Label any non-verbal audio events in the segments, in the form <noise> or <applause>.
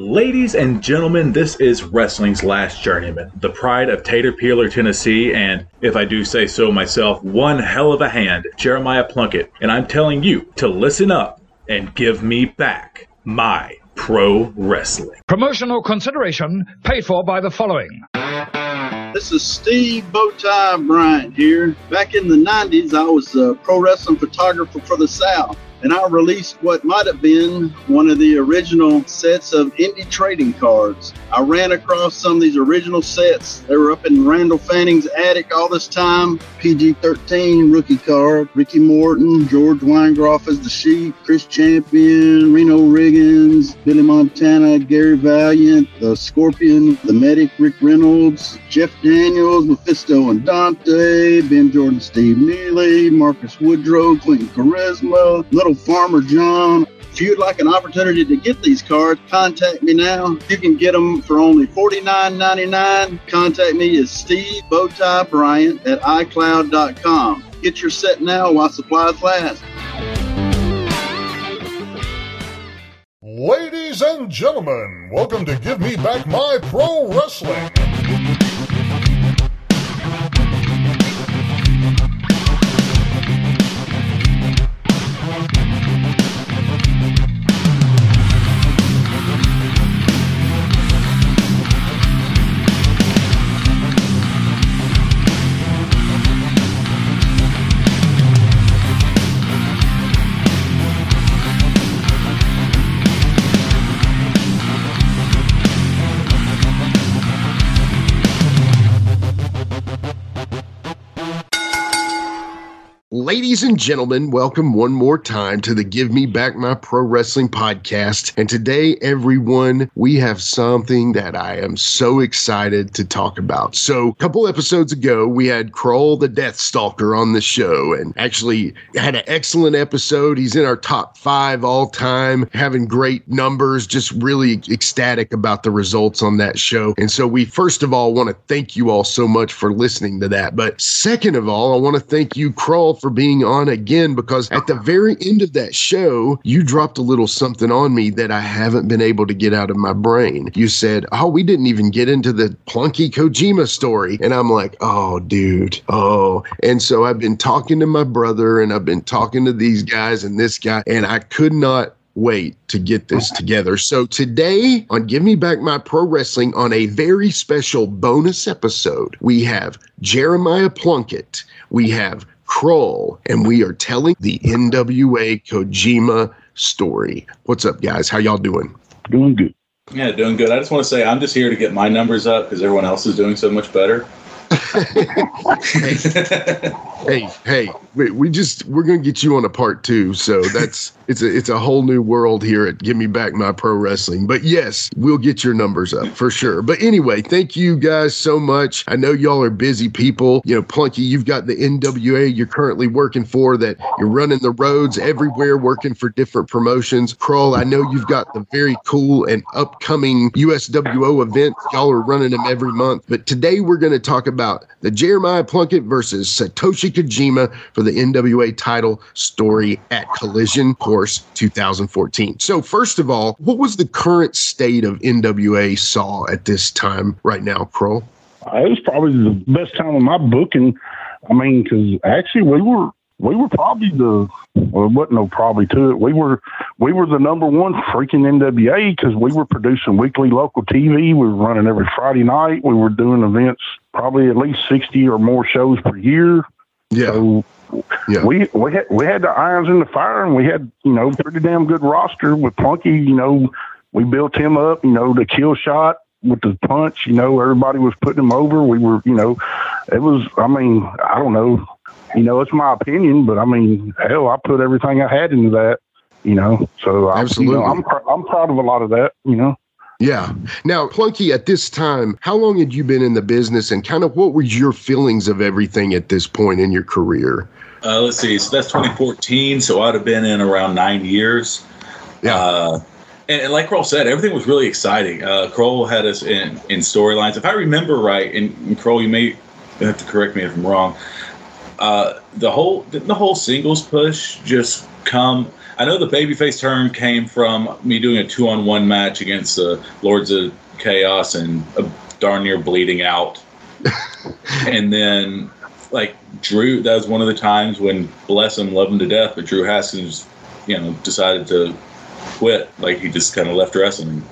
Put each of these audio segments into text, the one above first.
Ladies and gentlemen, this is wrestling's last journeyman, the pride of Tater Peeler, Tennessee, and if I do say so myself, one hell of a hand, Jeremiah Plunkett. And I'm telling you to listen up and give me back my pro wrestling. Promotional consideration paid for by the following. This is Steve Bowtie Bryant here. Back in the 90s, I was a pro wrestling photographer for the South and I released what might have been one of the original sets of indie trading cards. I ran across some of these original sets. They were up in Randall Fanning's attic all this time. PG 13 rookie card, Ricky Morton, George Weingroff as the Sheep, Chris Champion, Reno Riggins, Billy Montana, Gary Valiant, the Scorpion, the Medic, Rick Reynolds, Jeff Daniels, Mephisto and Dante, Ben Jordan, Steve Neely, Marcus Woodrow, Clinton Charisma, Little Farmer John. If you'd like an opportunity to get these cards, contact me now. You can get them for only $49.99. Contact me at Steve Bowtie Bryant at iCloud.com. Get your set now while supplies last. Ladies and gentlemen, welcome to Give Me Back My Pro Wrestling. Ladies and gentlemen, welcome one more time to the Give Me Back My Pro Wrestling podcast. And today, everyone, we have something that I am so excited to talk about. So, a couple episodes ago, we had Krull the Death Stalker on the show and actually had an excellent episode. He's in our top five all time, having great numbers, just really ecstatic about the results on that show. And so, we first of all want to thank you all so much for listening to that. But second of all, I want to thank you, Krull, for being on again because at the very end of that show, you dropped a little something on me that I haven't been able to get out of my brain. You said, Oh, we didn't even get into the Plunky Kojima story. And I'm like, Oh, dude. Oh. And so I've been talking to my brother and I've been talking to these guys and this guy, and I could not wait to get this together. So today on Give Me Back My Pro Wrestling on a very special bonus episode, we have Jeremiah Plunkett, we have Krull, and we are telling the NWA Kojima story. What's up, guys? How y'all doing? Doing good. Yeah, doing good. I just want to say I'm just here to get my numbers up because everyone else is doing so much better. <laughs> hey, hey, hey, we, we just we're gonna get you on a part two. So that's it's a it's a whole new world here at Give Me Back My Pro Wrestling. But yes, we'll get your numbers up for sure. But anyway, thank you guys so much. I know y'all are busy people. You know, Plunky, you've got the NWA you're currently working for that you're running the roads everywhere, working for different promotions. Krull, I know you've got the very cool and upcoming USWO event. Y'all are running them every month. But today we're going to talk about the Jeremiah Plunkett versus Satoshi Kojima for the NWA title story at Collision Course 2014. So, first of all, what was the current state of NWA Saw at this time right now, Krull? Uh, it was probably the best time of my booking. I mean, because actually we were we were probably the well, it wasn't no probably to it. We were we were the number one freaking NWA because we were producing weekly local TV. We were running every Friday night. We were doing events, probably at least sixty or more shows per year. Yeah. So yeah. we we had we had the irons in the fire, and we had you know pretty damn good roster with Plunky. You know, we built him up. You know, the kill shot with the punch. You know, everybody was putting him over. We were, you know, it was. I mean, I don't know. You know, it's my opinion, but I mean, hell, I put everything I had into that. You know, so absolutely, I, you know, I'm I'm proud of a lot of that. You know. Yeah. Now, Plunky, at this time, how long had you been in the business and kind of what were your feelings of everything at this point in your career? Uh, let's see. So that's 2014. So I'd have been in around nine years. Yeah. Uh, and, and, like Krull said, everything was really exciting. Uh, Krull had us in, in storylines. If I remember right, and, and Krull, you may have to correct me if I'm wrong. Uh, the whole the whole singles push just come I know the babyface turn came from me doing a two on one match against the Lords of Chaos and darn near bleeding out. <laughs> and then, like, Drew, that was one of the times when, bless him, love him to death, but Drew Haskins, you know, decided to quit. Like, he just kind of left wrestling.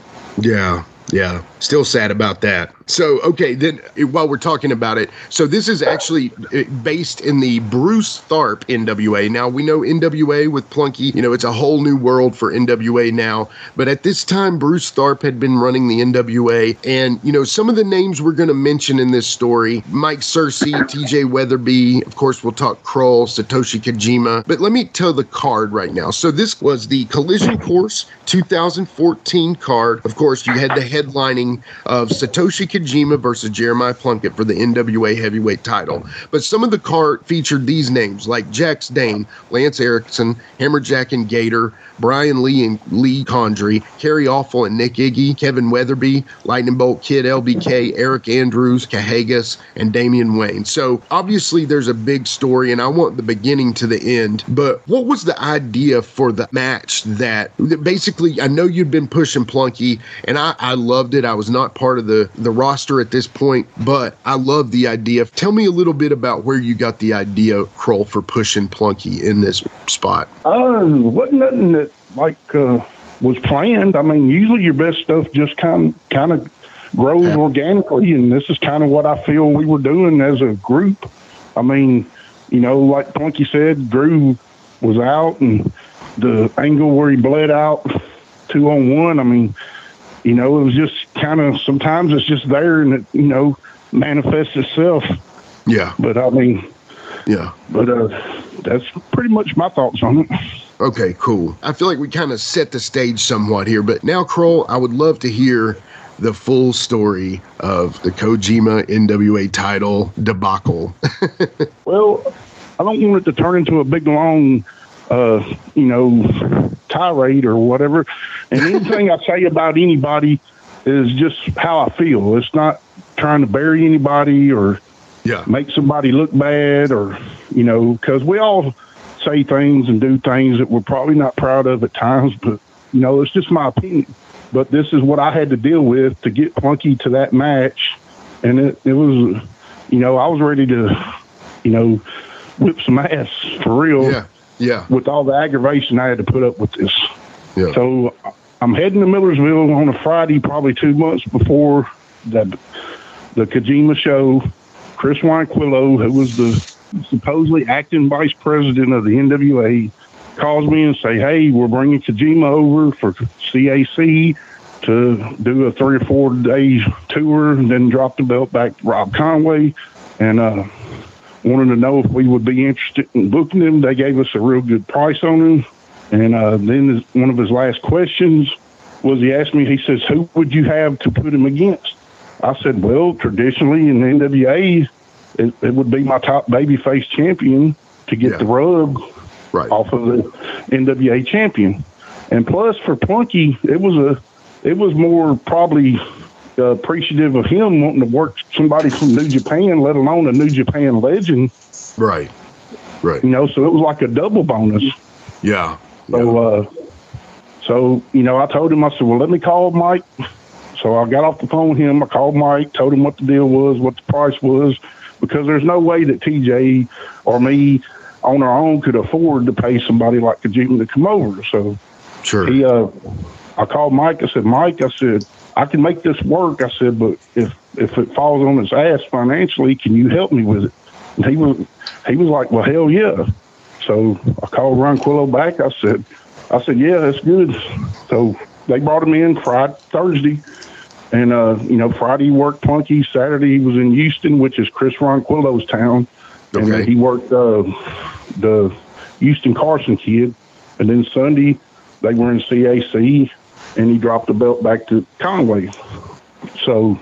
Yeah. Yeah, still sad about that. So, okay, then while we're talking about it, so this is actually uh, based in the Bruce Tharpe NWA. Now, we know NWA with Plunky, you know, it's a whole new world for NWA now. But at this time, Bruce Tharpe had been running the NWA. And, you know, some of the names we're going to mention in this story Mike Searcy, TJ Weatherby, of course, we'll talk Krull, Satoshi Kojima. But let me tell the card right now. So, this was the Collision Course 2014 card. Of course, you had the headlining of Satoshi Kojima versus Jeremiah Plunkett for the NWA heavyweight title. But some of the card featured these names like Jax Dane, Lance Erickson, Hammerjack and Gator, Brian Lee and Lee Condrey, Kerry Awful and Nick Iggy, Kevin Weatherby, Lightning Bolt Kid LBK, Eric Andrews, Kahagas, and Damian Wayne. So obviously there's a big story, and I want the beginning to the end. But what was the idea for the match that basically I know you'd been pushing Plunky, and I, I loved it. I was not part of the the roster at this point, but I love the idea. Tell me a little bit about where you got the idea, Krull, for pushing Plunky in this spot. Uh, wasn't nothing that like uh, was planned. I mean, usually your best stuff just kind kind of grows organically, and this is kind of what I feel we were doing as a group. I mean, you know, like Plunky said, Drew was out, and the angle where he bled out two on one. I mean, you know, it was just kind of sometimes it's just there and it, you know, manifests itself. Yeah. But I mean, yeah. But uh, that's pretty much my thoughts on it. Okay, cool. I feel like we kind of set the stage somewhat here, but now, Krull, I would love to hear the full story of the Kojima NWA title debacle. <laughs> well, I don't want it to turn into a big long, uh, you know, tirade or whatever. And <laughs> anything I say about anybody is just how I feel. It's not trying to bury anybody or yeah. make somebody look bad or, you know, because we all say things and do things that we're probably not proud of at times, but, you know, it's just my opinion. But this is what I had to deal with to get Plunky to that match. And it, it was, you know, I was ready to, you know, whip some ass for real. Yeah. Yeah. With all the aggravation I had to put up with this. Yeah. So I'm heading to Millersville on a Friday, probably two months before the the Kojima show. Chris Wynquillo, who was the supposedly acting vice president of the NWA, calls me and say, "Hey, we're bringing Kojima over for CAC to do a three or four day tour, and then drop the belt back to Rob Conway, and uh, wanted to know if we would be interested in booking him. They gave us a real good price on him, and uh, then one of his last questions was he asked me, he says, "Who would you have to put him against?" I said, "Well, traditionally in the NWA." It, it would be my top babyface champion to get Yeah. the rub right. off of the NWA champion. And plus for Plunky, it was a it was more probably uh, appreciative of him wanting to work somebody from New Japan, let alone a New Japan legend. Right. Right. You know, so it was like a double bonus. Yeah. So, uh, so you know, I told him, I said, well, let me call Mike. So I got off the phone with him. I called Mike, told him what the deal was, what the price was, because there's no way that TJ or me on our own could afford to pay somebody like Kojima to come over. So Sure. he, uh, I called Mike. I said, Mike, I said, I can make this work. I said, but if if it falls on his ass financially, can you help me with it? And he was he was like, well, hell yeah. So I called Ronquillo back. I said, I said, yeah, that's good. So they brought him in Friday, Thursday, and uh, you know, Friday he worked Plunky. Saturday he was in Houston, which is Chris Ronquillo's town, and he worked uh, the Houston Carson kid. And then Sunday they were in CAC, and he dropped the belt back to Conway. So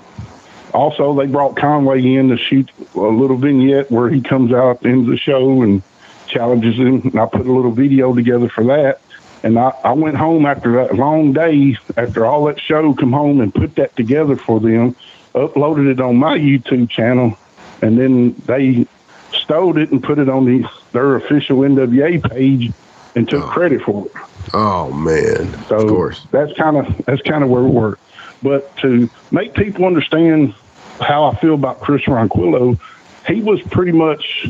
also they brought Conway in to shoot a little vignette where he comes out the the show and challenges him. And I put a little video together for that. And I, I went home after that long day, after all that show, come home and put that together for them, uploaded it on my YouTube channel, and then they stole it and put it on the their official NWA page and took Oh. credit for it. Oh man, so of course. That's kind of that's kind of where we were. But to make people understand how I feel about Chris Ronquillo, he was pretty much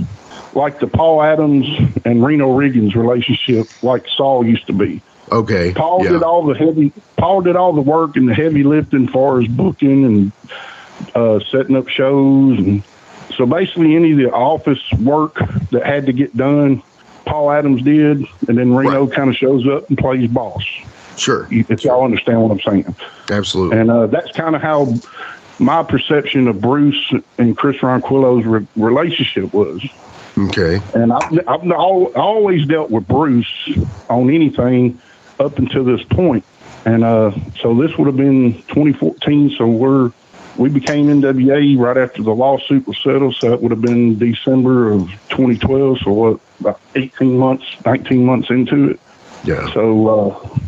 like the Paul Adams and Reno Riggins relationship, like Saul used to be. Okay. Paul yeah. did all the heavy. Paul did all the work and the heavy lifting, for his booking and uh, setting up shows, and so basically any of the office work that had to get done, Paul Adams did, and then Reno right. kind of shows up and plays boss. Sure. If y'all understand what I'm saying. Absolutely. And uh, that's kind of how my perception of Bruce and Chris Ronquillo's re- relationship was. Okay. And I've, I've always dealt with Bruce on anything up until this point. And uh, so this would have been 2014. So we're we became NWA right after the lawsuit was settled. So it would have been December of 2012. So what, about 18 months, 19 months into it. Yeah. So, uh,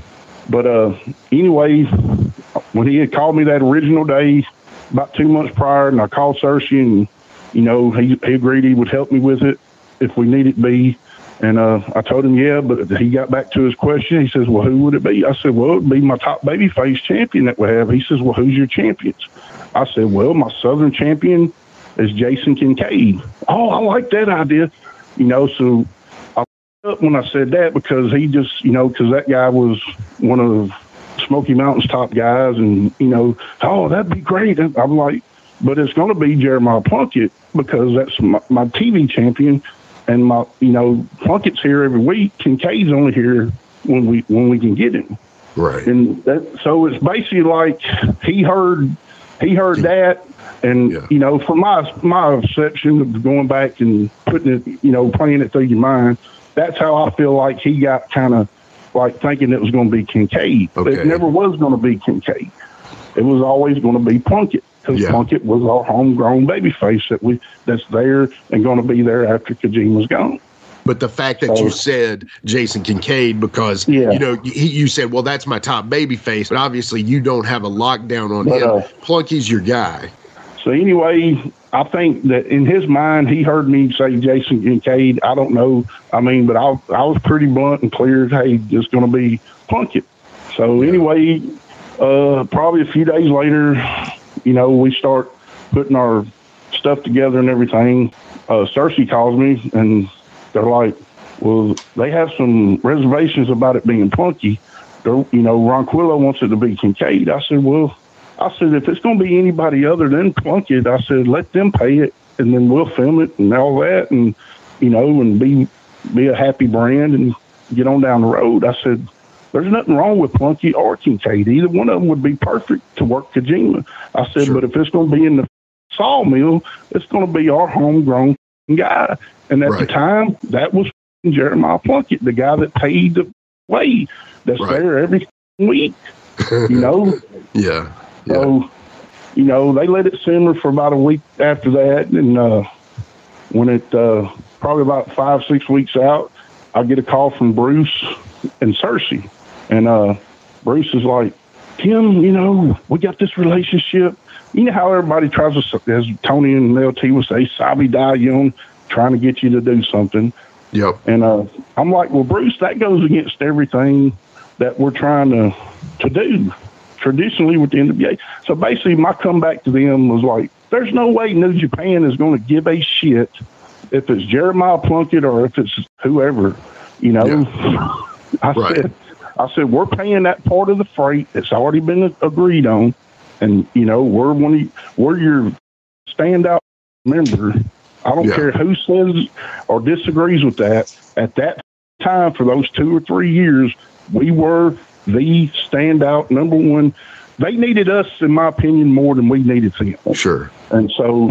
but uh, anyway, when he had called me that original day, about two months prior, and I called Searcy, and you know he, he agreed he would help me with it if we needed be. And uh, I told him, yeah, but he got back to his question. He says, well, who would it be? I said, well, it'd be my top babyface champion that we have. He says, well, who's your champions? I said, well, my Southern champion is Jason Kincaid. Oh, I like that idea. You know, so I up when I said that because he just, you know, because that guy was one of Smoky Mountain's top guys, and you know, oh, that'd be great. I'm like, but it's going to be Jeremiah Plunkett because that's my, my TV champion, and my, you know, Plunkett's here every week. Kincaid's only here when we when we can get him. Right. And that, so it's basically like he heard he heard that, and yeah. you know, from my my perception of going back and putting it, you know, playing it through your mind, that's how I feel like he got kind of like thinking it was going to be Kincaid. Okay. It never was going to be Kincaid. It was always going to be Plunkett because yeah. Plunkett was our homegrown baby face that we that's there and going to be there after Kojima's gone. But the fact that you said Jason Kincaid because yeah. you know he, you said, well, that's my top baby face, but obviously you don't have a lockdown on but, him. Uh, Plunky's your guy. So anyway, I think that in his mind, he heard me say Jason Kincaid. I don't know. I mean, but I, I was pretty blunt and clear. Hey, it's going to be Plunkett. So anyway, uh, probably a few days later, you know, we start putting our stuff together and everything. Uh, Searcy calls me and they're like, well, they have some reservations about it being Plunky. They're, you know, Ronquillo wants it to be Kincaid. I said, well, I said, if it's going to be anybody other than Plunkett, I said, let them pay it and then we'll film it and all that and, you know, and be, be a happy brand and get on down the road. I said, there's nothing wrong with Plunky or Kincaid. Either one of them would be perfect to work Kojima. I said, sure. but if it's going to be in the sawmill, it's going to be our homegrown guy. And at right. the time, that was Jeremiah Plunkett, the guy that paid the way that's right. there every week. You <laughs> know? yeah. yeah. So, you know, they let it simmer for about a week after that. And uh, when it, uh, probably about five, six weeks out, I get a call from Bruce and Searcy. And uh, Bruce is like, Tim, you know, we got this relationship. You know how everybody tries to, as Tony and LT would say, sabi die young trying to get you to do something. Yep. And uh, I'm like, well, Bruce, that goes against everything that we're trying to to do traditionally with the NWA. So basically, my comeback to them was like, there's no way New Japan is going to give a shit if it's Jeremiah Plunkett or if it's whoever. You know, yeah. <laughs> I right. said, I said we're paying that part of the freight. that's already been agreed on, and you know we're one of, we're your standout member I don't yeah. care who says or disagrees with that. At that time, for those two or three years, we were the standout number one. They needed us, in my opinion, more than we needed them. Sure. And so,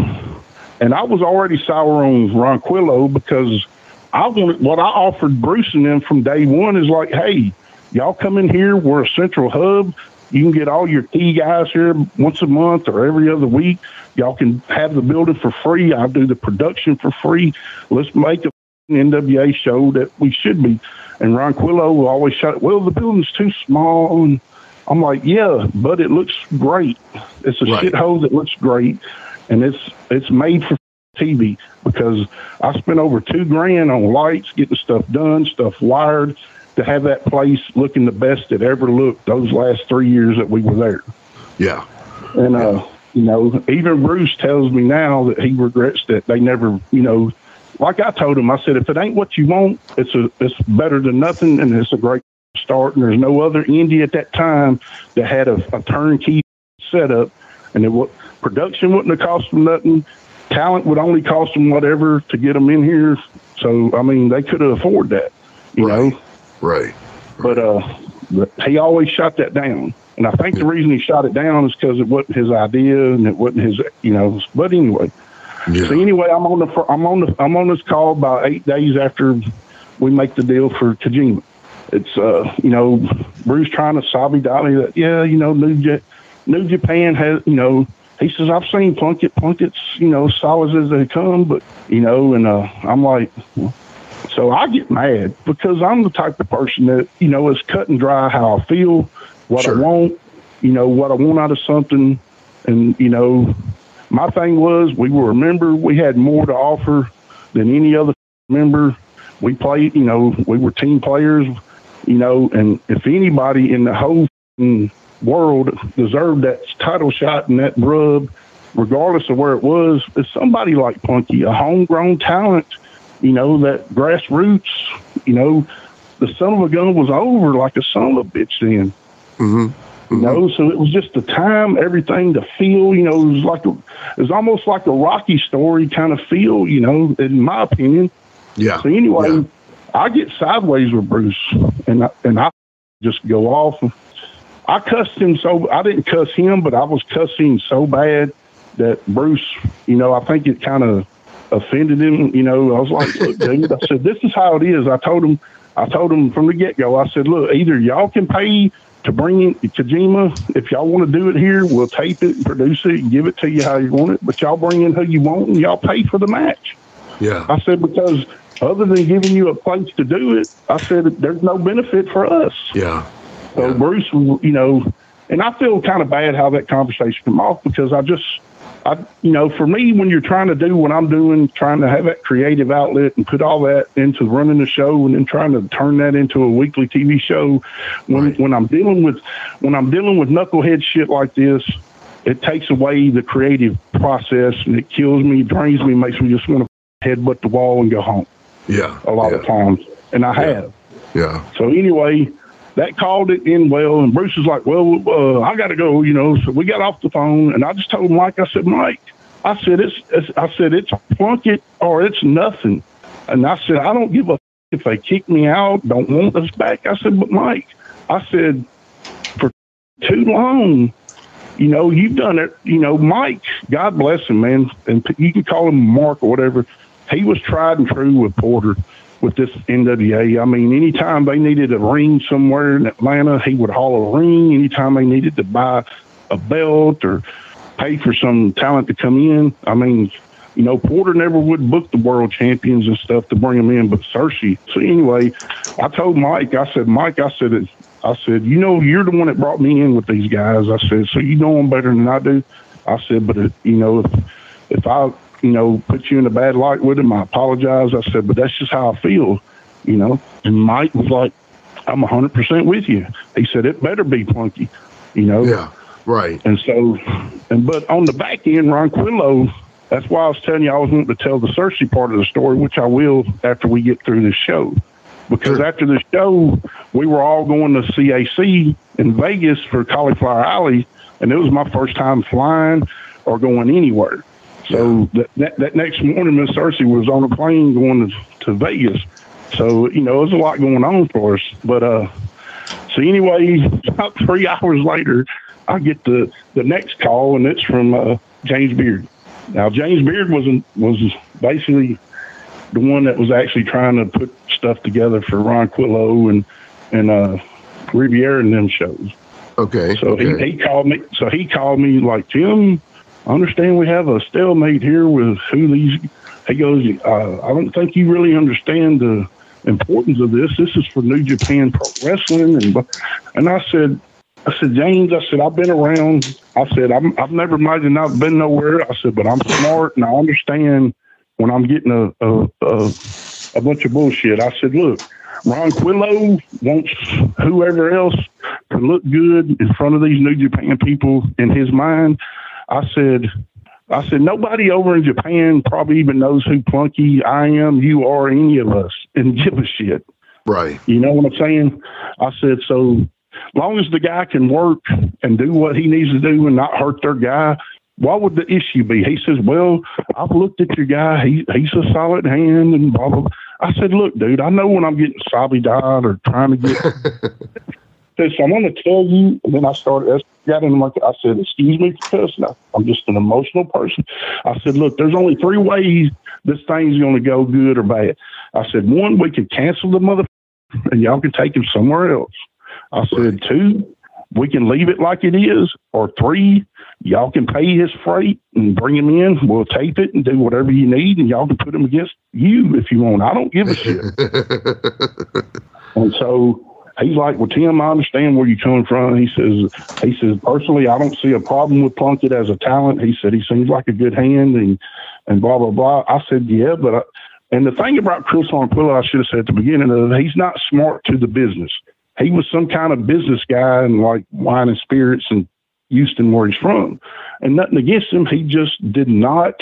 and I was already sour on Ronquillo because I wanted what I offered Bruce and them from day one is like, hey, y'all come in here. We're a central hub. You can get all your key guys here once a month or every other week. Y'all can have the building for free. I'll do the production for free. Let's make a NWA show that we should be. And Ronquillo will always shout, well, the building's too small. And I'm like, yeah, but it looks great. It's a right. shithole that looks great. And it's, it's made for TV because I spent over two grand on lights, getting stuff done, stuff wired, to have that place looking the best it ever looked those last three years that we were there. Yeah. And, uh, you know, even Bruce tells me now that he regrets that they never, you know, like I told him, I said, if it ain't what you want, it's a, it's better than nothing, and it's a great start. And there's no other indie at that time that had a, a turnkey setup, and it what production wouldn't have cost them nothing. Talent would only cost them whatever to get them in here. So I mean, they could have afforded that, you right. know. Right. But uh, he always shot that down. And I think the reason he shot it down is because it wasn't his idea and it wasn't his, you know. But anyway, Yeah. so anyway, I'm on the I'm on the I'm on this call about eight days after we make the deal for Kojima. It's uh you know Bruce trying to sobby dolly that yeah you know New J- New Japan has you know he says I've seen Plunkett Plunkett's you know solid as they come but you know and uh I'm like so I get mad because I'm the type of person that you know is cut and dry how I feel what Sure. I want you know what I want out of something and you know my thing was we were a member. We had more to offer than any other member. We played, you know, we were team players, you know, and if anybody in the whole world deserved that title shot and that rub, regardless of where it was, it's somebody like Plunky, a homegrown talent, you know, that grassroots, you know, the son of a gun was over like a son of a bitch then. Mm-hmm. You know, so it was just the time, everything, the feel. You know, it was like a, it was almost like a Rocky story kind of feel. You know, in my opinion. Yeah. So anyway, Yeah. I get sideways with Bruce, and I, and I just go off. I cussed him so I didn't cuss him, but I was cussing so bad that Bruce, you know, I think it kind of offended him. You know, I was like, look, dude, I said, this is how it is. I told him, I told him from the get go. I said, look, either y'all can pay to bring in Kojima. If y'all want to do it here, we'll tape it and produce it and give it to you how you want it. But y'all bring in who you want and y'all pay for the match. Yeah. I said, because other than giving you a place to do it, I said, there's no benefit for us. Yeah. So Bruce, you know, and I feel kind of bad how that conversation came off because I just, I, you know, for me, when you're trying to do what I'm doing, trying to have that creative outlet and put all that into running the show and then trying to turn that into a weekly TV show, when when I'm dealing with when I'm dealing with knucklehead shit like this, it takes away the creative process and it kills me, drains me, makes me just want to headbutt the wall and go home Yeah. a lot yeah. of times, and I have. Yeah. So anyway, that called it in well, and Bruce was like, "Well, uh, I got to go," you know. So we got off the phone, and I just told him Mike, I said, "Mike, I said it's, it's I said it's Plunkett or it's nothing," and I said, "I don't give a f- if they kick me out, don't want us back." I said, "But Mike, I said for too long." You know, you've done it. You know, Mike, God bless him, man. And you can call him Mark or whatever. He was tried and true with Porter with this NWA. I mean, anytime they needed a ring somewhere in Atlanta, he would haul a ring. Anytime they needed to buy a belt or pay for some talent to come in, I mean, you know, Porter never would book the world champions and stuff to bring them in, but Searcy. So anyway, I told Mike, I said, Mike, I said, I said, you know, you're the one that brought me in with these guys. I said, so you know them better than I do. I said, but uh, you know, if if I you know put you in a bad light with him, I apologize. I said, but that's just how I feel, you know. And Mike was like, I'm 100 percent with you. He said it better be Plunky, you know. Yeah. Right. And so, and but on the back end, Ronquillo, that's why I was telling you I was wanting to tell the Searcy part of the story, which I will after we get through this show. Because Sure. after the show, we were all going to CAC in Vegas for Cauliflower Alley, and it was my first time flying or going anywhere. So that, that, that next morning, Miss Searcy was on a plane going to, to Vegas. So, you know, there's a lot going on for us. But, uh, so anyway, <laughs> about three hours later, I get the, the next call, and it's from uh, James Beard. Now, James Beard was was basically the one that was actually trying to put stuff together for Ronquillo and and uh, Riviera and them shows. Okay. So okay. he, he called me. So he called me like Tim. I understand we have a stalemate here with who these. He goes. Uh, I don't think you really understand the importance of this. This is for New Japan Pro Wrestling, and and I said, I said James. I said I've been around. I said I'm, I've never might have not been nowhere. I said, but I'm smart and I understand when I'm getting a a, a, a bunch of bullshit. I said, look. Ronquillo wants whoever else to look good in front of these New Japan people in his mind. I said, I said, nobody over in Japan probably even knows who Plunky, I am, you are, any of us, and give a shit. Right. You know what I'm saying? I said, so long as the guy can work and do what he needs to do and not hurt their guy, what would the issue be? He says, Well, I've looked at your guy. He, he's a solid hand and blah, blah, blah. I said, Look, dude, I know when I'm getting sobby died or trying to get. <laughs> said, so I'm going to tell you. And then I started, got in my, I said, Excuse me cussing. I'm just an emotional person. I said, Look, there's only three ways this thing's going to go good or bad. I said, One, we can cancel the mother and y'all can take him somewhere else. I said, Two, we can leave it like it is. Or three, y'all can pay his freight and bring him in. We'll tape it and do whatever you need, and y'all can put him against you if you want. I don't give a shit. <laughs> and so he's like, "Well, Tim, I understand where you're coming from." He says, "He says personally, I don't see a problem with Plunkett as a talent." He said he seems like a good hand, and and blah blah blah. I said, "Yeah, but." I, and the thing about Chris Ronquillo, I should have said at the beginning of he's not smart to the business. He was some kind of business guy and like wine and spirits and Houston, where he's from. And nothing against him. He just did not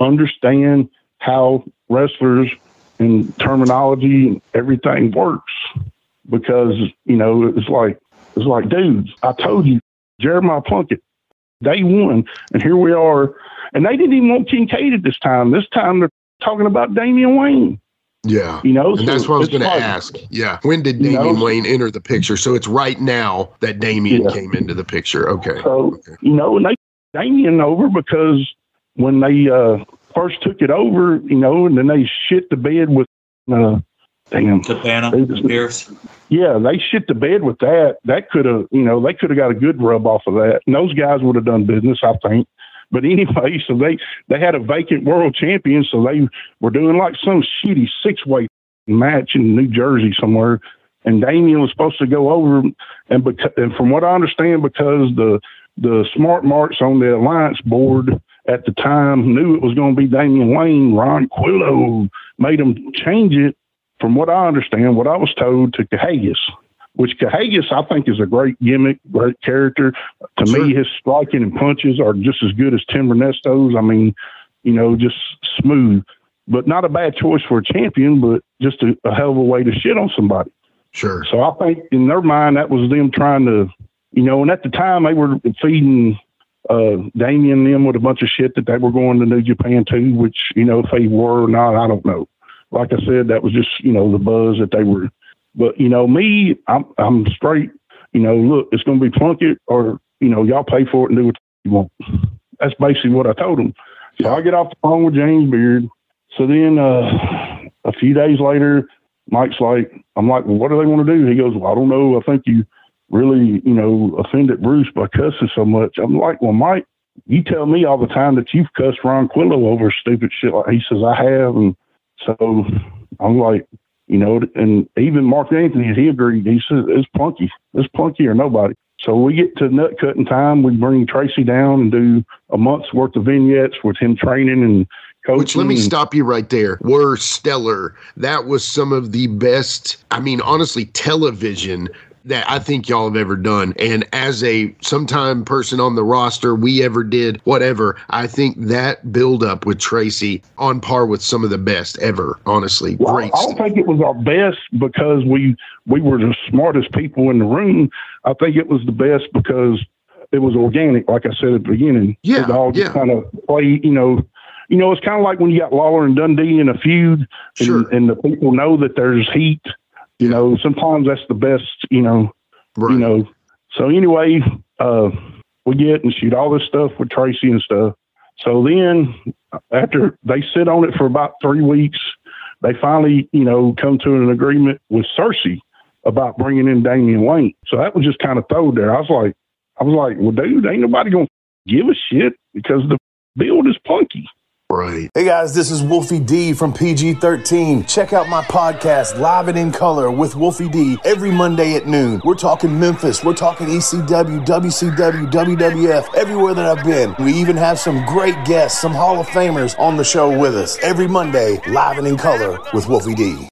understand how wrestlers and terminology and everything works. Because, you know, it's like, it's like, dudes, I told you, Jeremiah Plunkett, day one, and here we are. And they didn't even want Kincaid at this time. This time they're talking about Damian Wayne. Yeah. You know, and so that's what I was going to ask. Yeah. When did You Damian know? Wayne enter the picture? So it's right now that Damian Yeah. came into the picture. Okay. So, Okay. you know, and they Damien over because when they uh, first took it over, you know, and then they shit the bed with, uh, damn, just- Pierce. yeah, they shit the bed with that. That could have, you know, they could have got a good rub off of that. And those guys would have done business, I think. But anyway, so they they had a vacant world champion, so they were doing like some shitty six way match in New Jersey somewhere. And Damien was supposed to go over, and beca- and from what I understand, because the the smart marks on the alliance board at the time knew it was going to be Damian Wayne, Ronquillo made them change it. From what I understand, what I was told to Kahagas, which Kahagas I think is a great gimmick, great character. To Sure. me, his striking and punches are just as good as Tim Ernesto's. I mean, you know, just smooth, but not a bad choice for a champion, but just a, a hell of a way to shit on somebody. Sure. So I think in their mind that was them trying to, you know, and at the time they were feeding uh Damien them with a bunch of shit that they were going to New Japan to, which, you know, if they were or not, I don't know. Like I said, that was just, you know, the buzz that they were but you know, me, I'm I'm straight, you know, look, it's gonna be Plunkett or, you know, y'all pay for it and do what you want. That's basically what I told them. So I get off the phone with James Beard. So then uh a few days later, Mike's like, I'm like, well, what do they want to do? He goes, well, I don't know. I think you really, you know, offended Bruce by cussing so much. I'm like, well, Mike, you tell me all the time that you've cussed Ronquillo over stupid shit. Like he says, I have. And so I'm like, you know, and even Mark Anthony, he agreed. He said, it's Plunky. It's Plunky or nobody. So we get to nut cutting time. We bring Tracy down and do a month's worth of vignettes with him training and coaching. Which let me and- stop you right there. Were stellar. That was some of the best, I mean, honestly, television that I think y'all have ever done. And as a sometime person on the roster, we ever did whatever. I think that build up with Tracy on par with some of the best ever. Honestly, Well, great. I don't stuff. think it was our best because we we were the smartest people in the room. I think it was the best because it was organic, like I said at the beginning. Yeah, it all just yeah. kind of play. You know, you know, it's kind of like when you got Lawler and Dundee in a feud, and, Sure. and the people know that there's heat. You know, sometimes that's the best. You know, Right. you know. So anyway, uh, we get and shoot all this stuff with Tracy and stuff. So then, after they sit on it for about three weeks, they finally, you know, come to an agreement with Searcy about bringing in Damian Wayne. So that was just kind of thrown there. I was like, I was like, well, dude, ain't nobody gonna give a shit because the build is Plunky. Right. Hey guys, this is Wolfie D from PG 13. Check out my podcast, Live and in Color with Wolfie D, every Monday at noon. We're talking Memphis, we're talking ECW, WCW, WWF, everywhere that I've been. We even have some great guests, some Hall of Famers on the show with us. Every Monday, Live and in Color with Wolfie D.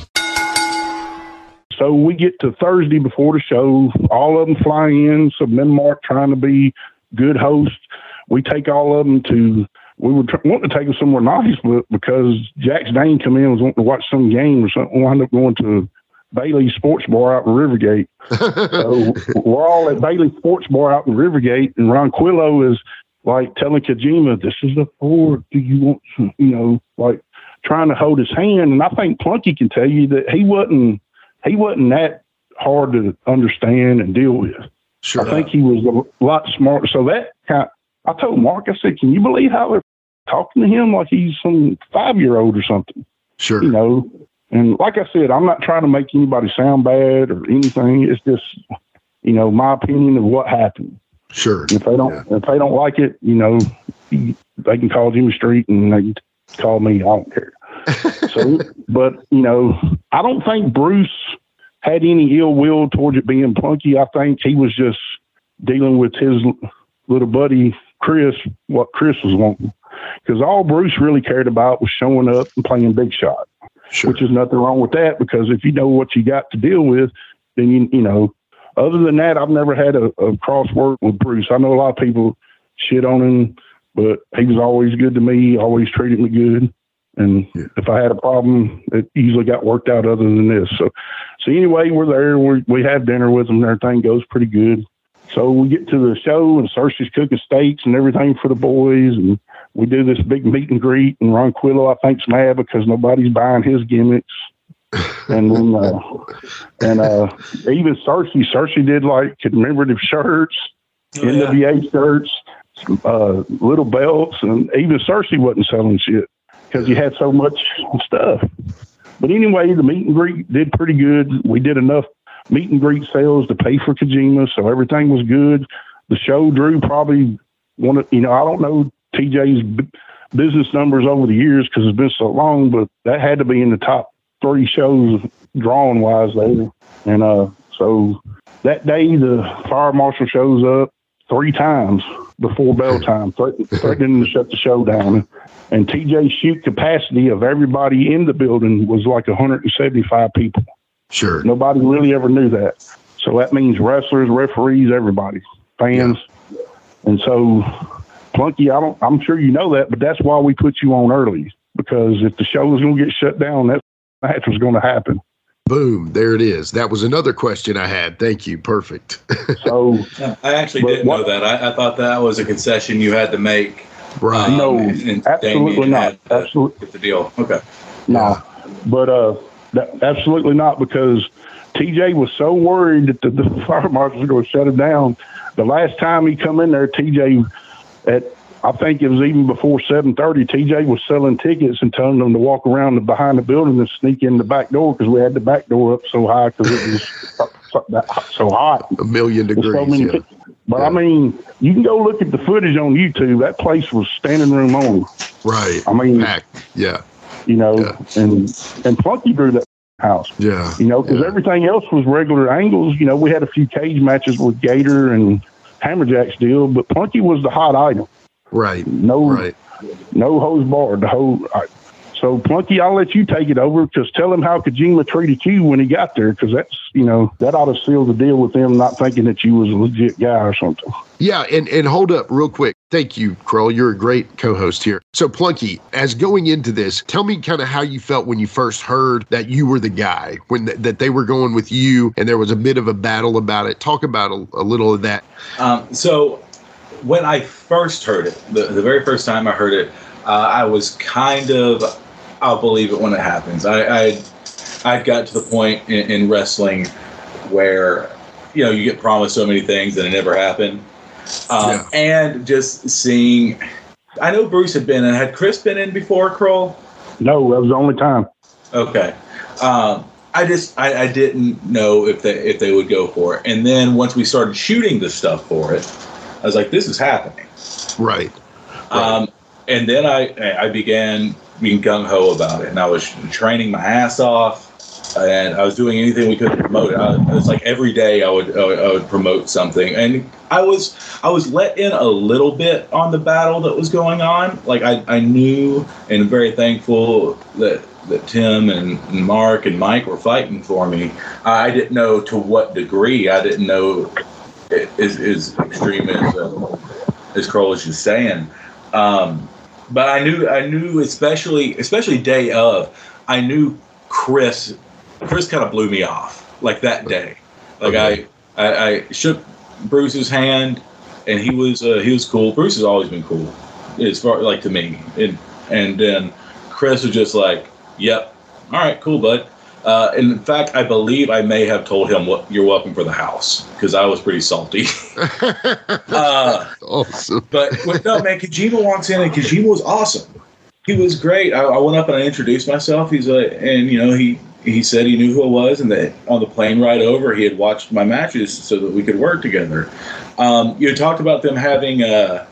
So we get to Thursday before the show. All of them fly in. So me Mark trying to be good hosts. We take all of them to. We were tr- wanting to take them somewhere nice, but because Jax Dane come in was wanting to watch some game or something, we wound up going to Bailey Sports Bar out in Rivergate. so <laughs> we're all at Bailey Sports Bar out in Rivergate, and Ronquillo is like telling Kojima, "This is the Ford. Do you want, some, you know, like trying to hold his hand?" And I think Plunky can tell you that he wasn't he wasn't that hard to understand and deal with. Sure. I think he was a lot smarter. So that kind I told Mark, I said, "Can you believe how they're talking to him like he's some five year old or something?" Sure. You know. And like I said, I'm not trying to make anybody sound bad or anything. It's just, you know, my opinion of what happened. Sure. If they don't, if they don't like it, you know, they can call Jimmy Street and they can call me. I don't care. So, but you know, I don't think Bruce had any ill will towards it being Plunky. I think he was just dealing with his little buddy Chris, what Chris was wanting, because all Bruce really cared about was showing up and playing big shot, sure. which is nothing wrong with that. Because if you know what you got to deal with, then you you know. Other than that, I've never had a, a crossword with Bruce. I know a lot of people shit on him, but he was always good to me. Always treated me good. And yeah. if I had a problem, it usually got worked out other than this. So, so anyway, we're there. We we have dinner with them. And everything goes pretty good. So we get to the show, and Searcy's cooking steaks and everything for the boys, and we do this big meet and greet. And Ronquillo, I think's mad because nobody's buying his gimmicks. and then, uh, <laughs> and uh, even Searcy, Searcy did like commemorative shirts, oh, NWA yeah. shirts, uh, little belts, and even Searcy wasn't selling shit because you had so much stuff. But anyway, the meet and greet did pretty good. We did enough meet and greet sales to pay for Kojima, so everything was good. The show drew probably one of, you know, I don't know TJ's b- business numbers over the years because it's been so long, but that had to be in the top three shows drawing wise there. And uh, so that day, the fire marshal shows up three times before bell time, threatening to shut the show down. And TJ's shoot capacity of everybody in the building was like 175 people. Sure. Nobody really ever knew that. So that means wrestlers, referees, everybody, fans. Yeah. And so, Plunky, I don't, I'm sure you know that, but that's why we put you on early because if the show was going to get shut down, that match was going to happen. Boom! There it is. That was another question I had. Thank you. Perfect. <laughs> so I actually didn't what, know that. I, I, thought that was a concession you had to make. Right. Um, no, and, absolutely not. Absolutely. Get the deal. Okay. No, but uh, that, absolutely not because TJ was so worried that the, the fire marshal was going to shut him down. The last time he come in there, TJ at I think it was even before 7:30. TJ was selling tickets and telling them to walk around the, behind the building and sneak in the back door because we had the back door up so high because it was <laughs> so, so hot. A million degrees. So yeah. But yeah. I mean, you can go look at the footage on YouTube. That place was standing room only. Right. I mean, Packed. yeah. You know, yeah. and and Plunky drew that house. Yeah. You know, because everything else was regular angles. You know, we had a few cage matches with Gator and Hammerjack's deal, but Plunky was the hot item. Right. No, right. no hose bar. The whole. So Plunky, I'll let you take it over because tell him how Kojima treated you when he got there because that's you know that ought to seal the deal with them not thinking that you was a legit guy or something. Yeah, and and hold up real quick. Thank you, Krull. You're a great co-host here. So Plunky, as going into this, tell me kind of how you felt when you first heard that you were the guy when th- that they were going with you, and there was a bit of a battle about it. Talk about a, a little of that. Um, so when I first heard it, the, the very first time I heard it, uh, I was kind of, I'll believe it when it happens. I, I, I got to the point in, in wrestling where, you know, you get promised so many things and it never happened. Um, yeah. And just seeing, I know Bruce had been in. Had Chris been in before, Krull? No, that was the only time. Okay. Um, I just I, I didn't know if they if they would go for it. And then once we started shooting the stuff for it, I was like, this is happening. Right. Um, and then I I began being gung ho about it, and I was training my ass off, and I was doing anything we could to promote it. I, it was like every day I would I would, I would promote something, and I was I was let in a little bit on the battle that was going on. Like I, I knew and very thankful that that Tim and Mark and Mike were fighting for me. I didn't know to what degree. I didn't know as, is extreme as uh, as Krolich is saying. Um, but I knew I knew especially especially day of I knew Chris Chris kind of blew me off like that day. Like Okay. I, I I shook Bruce's hand and he was uh, he was cool. Bruce has always been cool as far like to me. And and then Chris was just like, "Yep, all right, cool, bud." Uh, in fact, I believe I may have told him what you're welcome for the house because I was pretty salty. <laughs> <laughs> uh, awesome. but but no, man, Kojima walks in and Kojima was awesome. He was great. I, I went up and I introduced myself. He's like, and you know, he he said he knew who I was, and that on the plane ride over, he had watched my matches so that we could work together. Um, you talked about them having uh,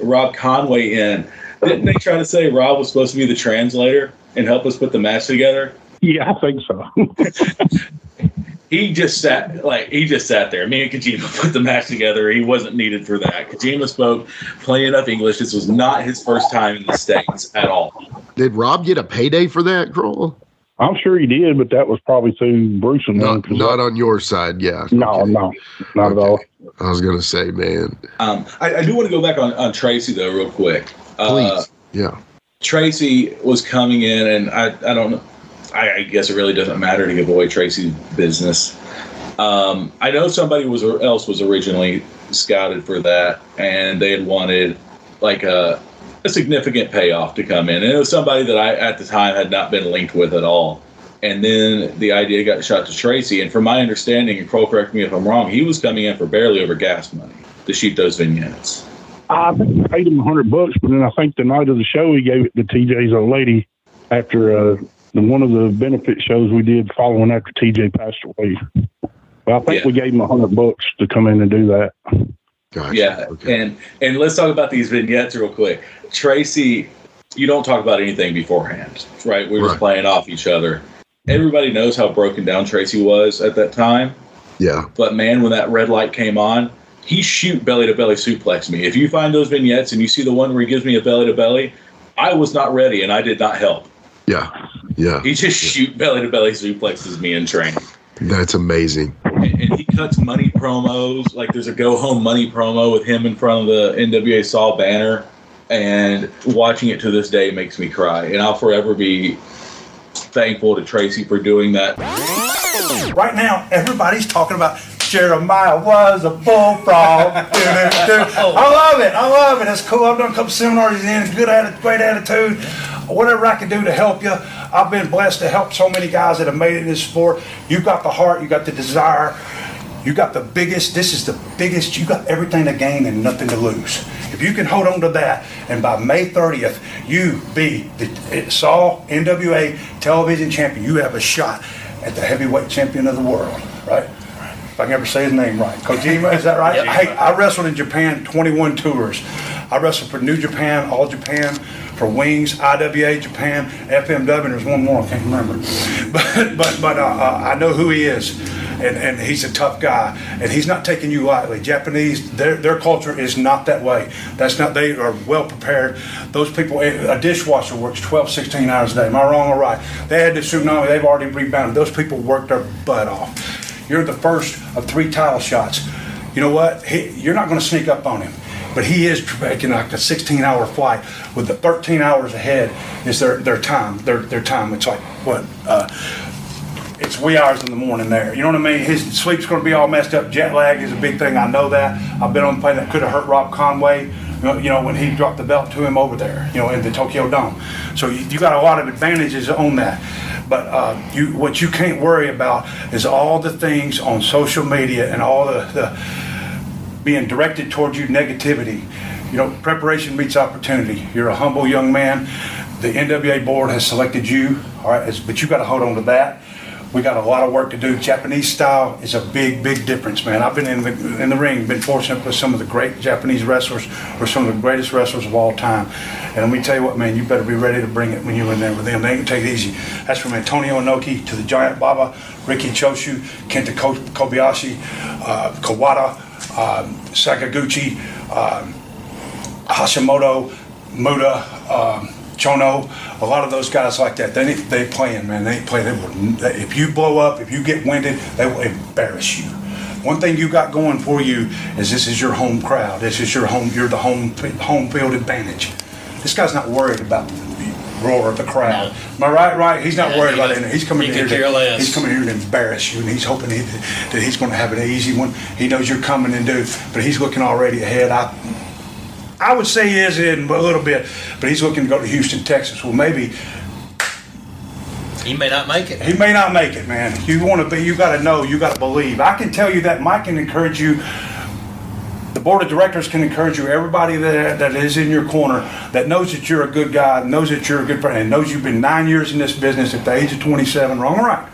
Rob Conway in. Didn't they try to say Rob was supposed to be the translator and help us put the match together? Yeah, I think so. <laughs> he just sat like he just sat there. Me and Kojima put the match together. He wasn't needed for that. Kojima spoke plenty enough English. This was not his first time in the states at all. Did Rob get a payday for that, Krull? I'm sure he did, but that was probably through Bruce and them. Not, 'cause not on your side, yeah. No, Okay. no, not at all. I was gonna say, man, Um, I, I do want to go back on, on Tracy though, real quick. Uh, please, yeah. Tracy was coming in, and I, I don't know. I, I guess it really doesn't matter to give away Tracy's business. Um, I know somebody was else was originally scouted for that, and they had wanted like a, a significant payoff to come in, and it was somebody that I at the time had not been linked with at all. And then the idea got shot to Tracy, and from my understanding, and Krull, correct me if I'm wrong, he was coming in for barely over gas money to shoot those vignettes. I paid him a hundred bucks, but then I think the night of the show he gave it to TJ's old lady after uh, the, one of the benefit shows we did following after TJ passed away. But I think Yeah. we gave him a hundred bucks to come in and do that. Gotcha. Yeah, Okay. and and let's talk about these vignettes real quick. Tracy, you don't talk about anything beforehand, right? We were Right. playing off each other. Everybody knows how broken down Tracy was at that time, yeah. but man, when that red light came on, he shoot belly to belly suplex me. If you find those vignettes and you see the one where he gives me a belly to belly, I was not ready and I did not help. Yeah. Yeah. He just shoot belly to belly suplexes me and training. That's amazing. and, and he cuts money promos. Like there's a go home money promo with him in front of the NWA Saw banner, and watching it to this day makes me cry. And I'll forever be thankful to Tracy for doing that. Right now, everybody's talking about Jeremiah was a bullfrog. <laughs> Oh. I love it. I love it. It's cool. I've done a couple seminars in. It's good attitude, great attitude. Whatever I can do to help you. I've been blessed to help so many guys that have made it in this sport. You've got the heart. You got the desire. You got the biggest. This is the biggest. You got everything to gain and nothing to lose. If you can hold on to that, and by May 30th, you be the Saw NWA television champion, you have a shot at the heavyweight champion of the world, right? If I can ever say his name right. Kojima, is that right? Hey, I wrestled in Japan 21 tours. I wrestled for New Japan, All Japan, for Wings, IWA Japan, FMW, and there's one more I can't remember. <laughs> But but but uh, uh, I know who he is, and, and he's a tough guy, and he's not taking you lightly. Japanese, their their culture is not that way. That's not. They are well prepared. Those people, a dishwasher works 12, 16 hours a day. Am I wrong or right? They had the tsunami. They've already rebounded. Those people work their butt off. You're the first of three title shots. You know what? He, you're not going to sneak up on him. But he is making like a 16-hour flight with the 13 hours ahead is their, their time. Their their time. It's like what? Uh, it's wee hours in the morning there. You know what I mean? His sleep's going to be all messed up. Jet lag is a big thing. I know that. I've been on the plane that could have hurt Rob Conway. You know, when he dropped the belt to him over there. You know, in the Tokyo Dome. So you, you got a lot of advantages on that. But uh, you, what you can't worry about is all the things on social media and all the, the being directed towards you negativity. You know, preparation meets opportunity. You're a humble young man. The NWA board has selected you, all right, but you got to hold on to that. We got a lot of work to do. Japanese style is a big, big difference, man. I've been in the in the ring, been fortunate with some of the great Japanese wrestlers, or some of the greatest wrestlers of all time. And let me tell you what, man, you better be ready to bring it when you're in there with them. They can take it easy. That's from Antonio Inoki to the Giant Baba, Riki Choshu, Kenta Kobayashi, uh, Kawada, um, Sakaguchi, um, Hashimoto, Muta. Um, Chono, a lot of those guys like that. They they playing, man. They play. They will. If you blow up, if you get winded, they will embarrass you. One thing you got going for you is this is your home crowd. This is your home. You're the home home field advantage. This guy's not worried about the roar of the crowd. Am I right? Right. He's not yeah, worried he about it. He's coming he here. To, he's coming here to embarrass you, and he's hoping he, that he's going to have an easy one. He knows you're coming and do, but he's looking already ahead. I I would say he is in a little bit, but he's looking to go to Houston, Texas. Well, maybe he may not make it. He may not make it, man. You want to be. You got to know. You got to believe. I can tell you that Mike can encourage you. The board of directors can encourage you. Everybody that, that is in your corner that knows that you're a good guy, knows that you're a good friend, and knows you've been nine years in this business at the age of 27. Wrong or right?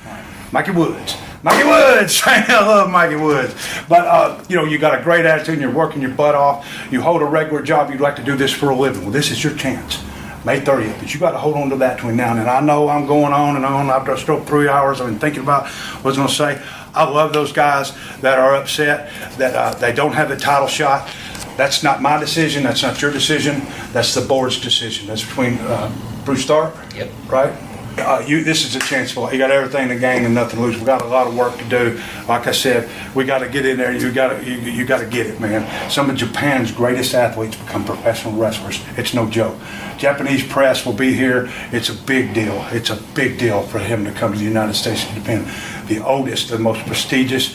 Mikey Woods. Mikey Woods. <laughs> I love Mikey Woods. But, uh, you know, you got a great attitude and you're working your butt off. You hold a regular job. You'd like to do this for a living. Well, this is your chance. May 30th. But you got to hold on to that between now and then. I know I'm going on and on. I've just spent three hours. I've been thinking about what I was going to say. I love those guys that are upset that uh, they don't have the title shot. That's not my decision. That's not your decision. That's the board's decision. That's between uh, Bruce Tharpe, yep. right? Uh, you, this is a chance for you got everything to gain and nothing to lose. We got a lot of work to do. Like I said, we got to get in there. You got to you, you got to get it, man. Some of Japan's greatest athletes become professional wrestlers. It's no joke. Japanese press will be here. It's a big deal. It's a big deal for him to come to the United States to defend the oldest, the most prestigious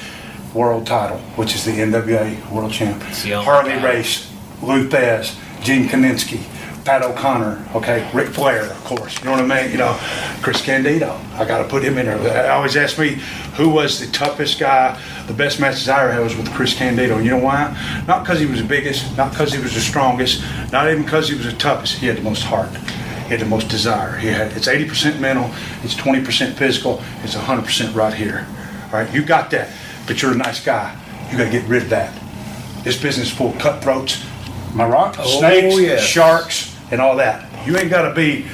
world title, which is the NWA World Champ. Harley Race, Lou Thesz, Gene Kiniski. Pat O'Connor, okay, Ric Flair, of course. You know what I mean? You know, Chris Candido. I got to put him in there. They always ask me who was the toughest guy. The best matches I ever had was with Chris Candido. You know why? Not because he was the biggest, not because he was the strongest, not even because he was the toughest. He had the most heart. He had the most desire. He had it's 80% mental, it's 20% physical, it's 100% right here. All right, you got that, but you're a nice guy. You got to get rid of that. This business is full of cutthroats. I right? Oh, Snakes, sharks, and all that. You ain't got to be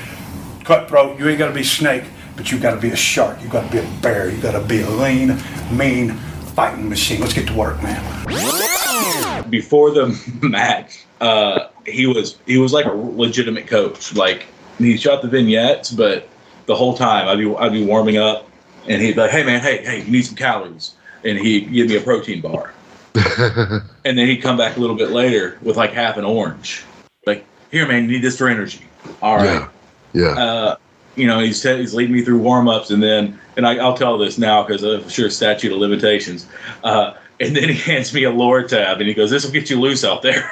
cutthroat. You ain't got to be snake, but you got to be a shark. You got to be a bear. You got to be a lean, mean fighting machine. Let's get to work, man. Before the <laughs> match, uh, he was he was like a legitimate coach. Like he shot the vignettes, but the whole time I'd be I'd be warming up, and he'd be like, "Hey man, hey hey, you need some calories," and he'd give me a protein bar. <laughs> and then he'd come back a little bit later with like half an orange. Like, here, man, you need this for energy. All right. Yeah. yeah. Uh, you know, he's, t- he's leading me through warm ups, and then, and I, will tell this now because I'm sure statute of limitations. Uh, and then he <laughs> hands me a Lortab, and he goes, "This will get you loose out there."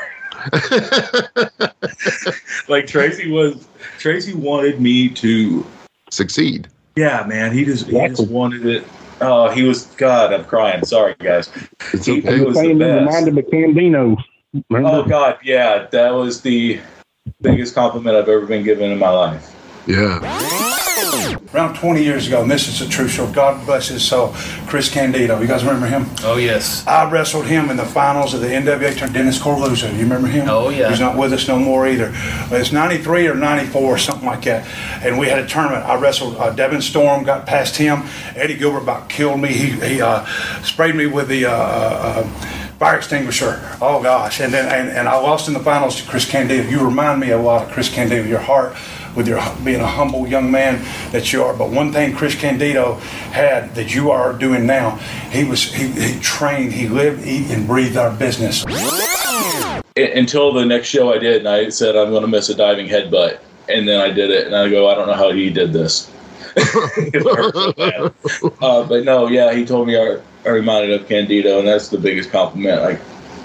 <laughs> like Tracy was, Tracy wanted me to succeed. Yeah, man, he just he just wanted it. Oh, he was God. I'm crying. Sorry, guys. It's okay. He, he was the best. Reminded me of Candido. Oh God, yeah, that was the biggest compliment I've ever been given in my life. Yeah. Around 20 years ago, and this is a true show. God bless his soul. Chris Candido. You guys remember him? Oh, yes. I wrestled him in the finals of the NWA tournament. Dennis Coralluzzo. You remember him? Oh, yeah. He's not with us no more either. It's 93 or 94 or something like that. And we had a tournament. I wrestled uh, Devon Storm, got past him. Eddie Gilbert about killed me. He, he uh, sprayed me with the. Uh, uh fire extinguisher. Oh gosh! And then and, and I lost in the finals to Chris Candido. You remind me a lot of Chris Candido. Your heart, with your being a humble young man that you are. But one thing Chris Candido had that you are doing now, he was he, he trained, he lived, eat, and breathed our business. Until the next show I did, and I said I'm going to miss a diving headbutt, and then I did it, and I go, I don't know how he did this. <laughs> uh, but no, yeah, he told me I, I reminded of Candido, and that's the biggest compliment I,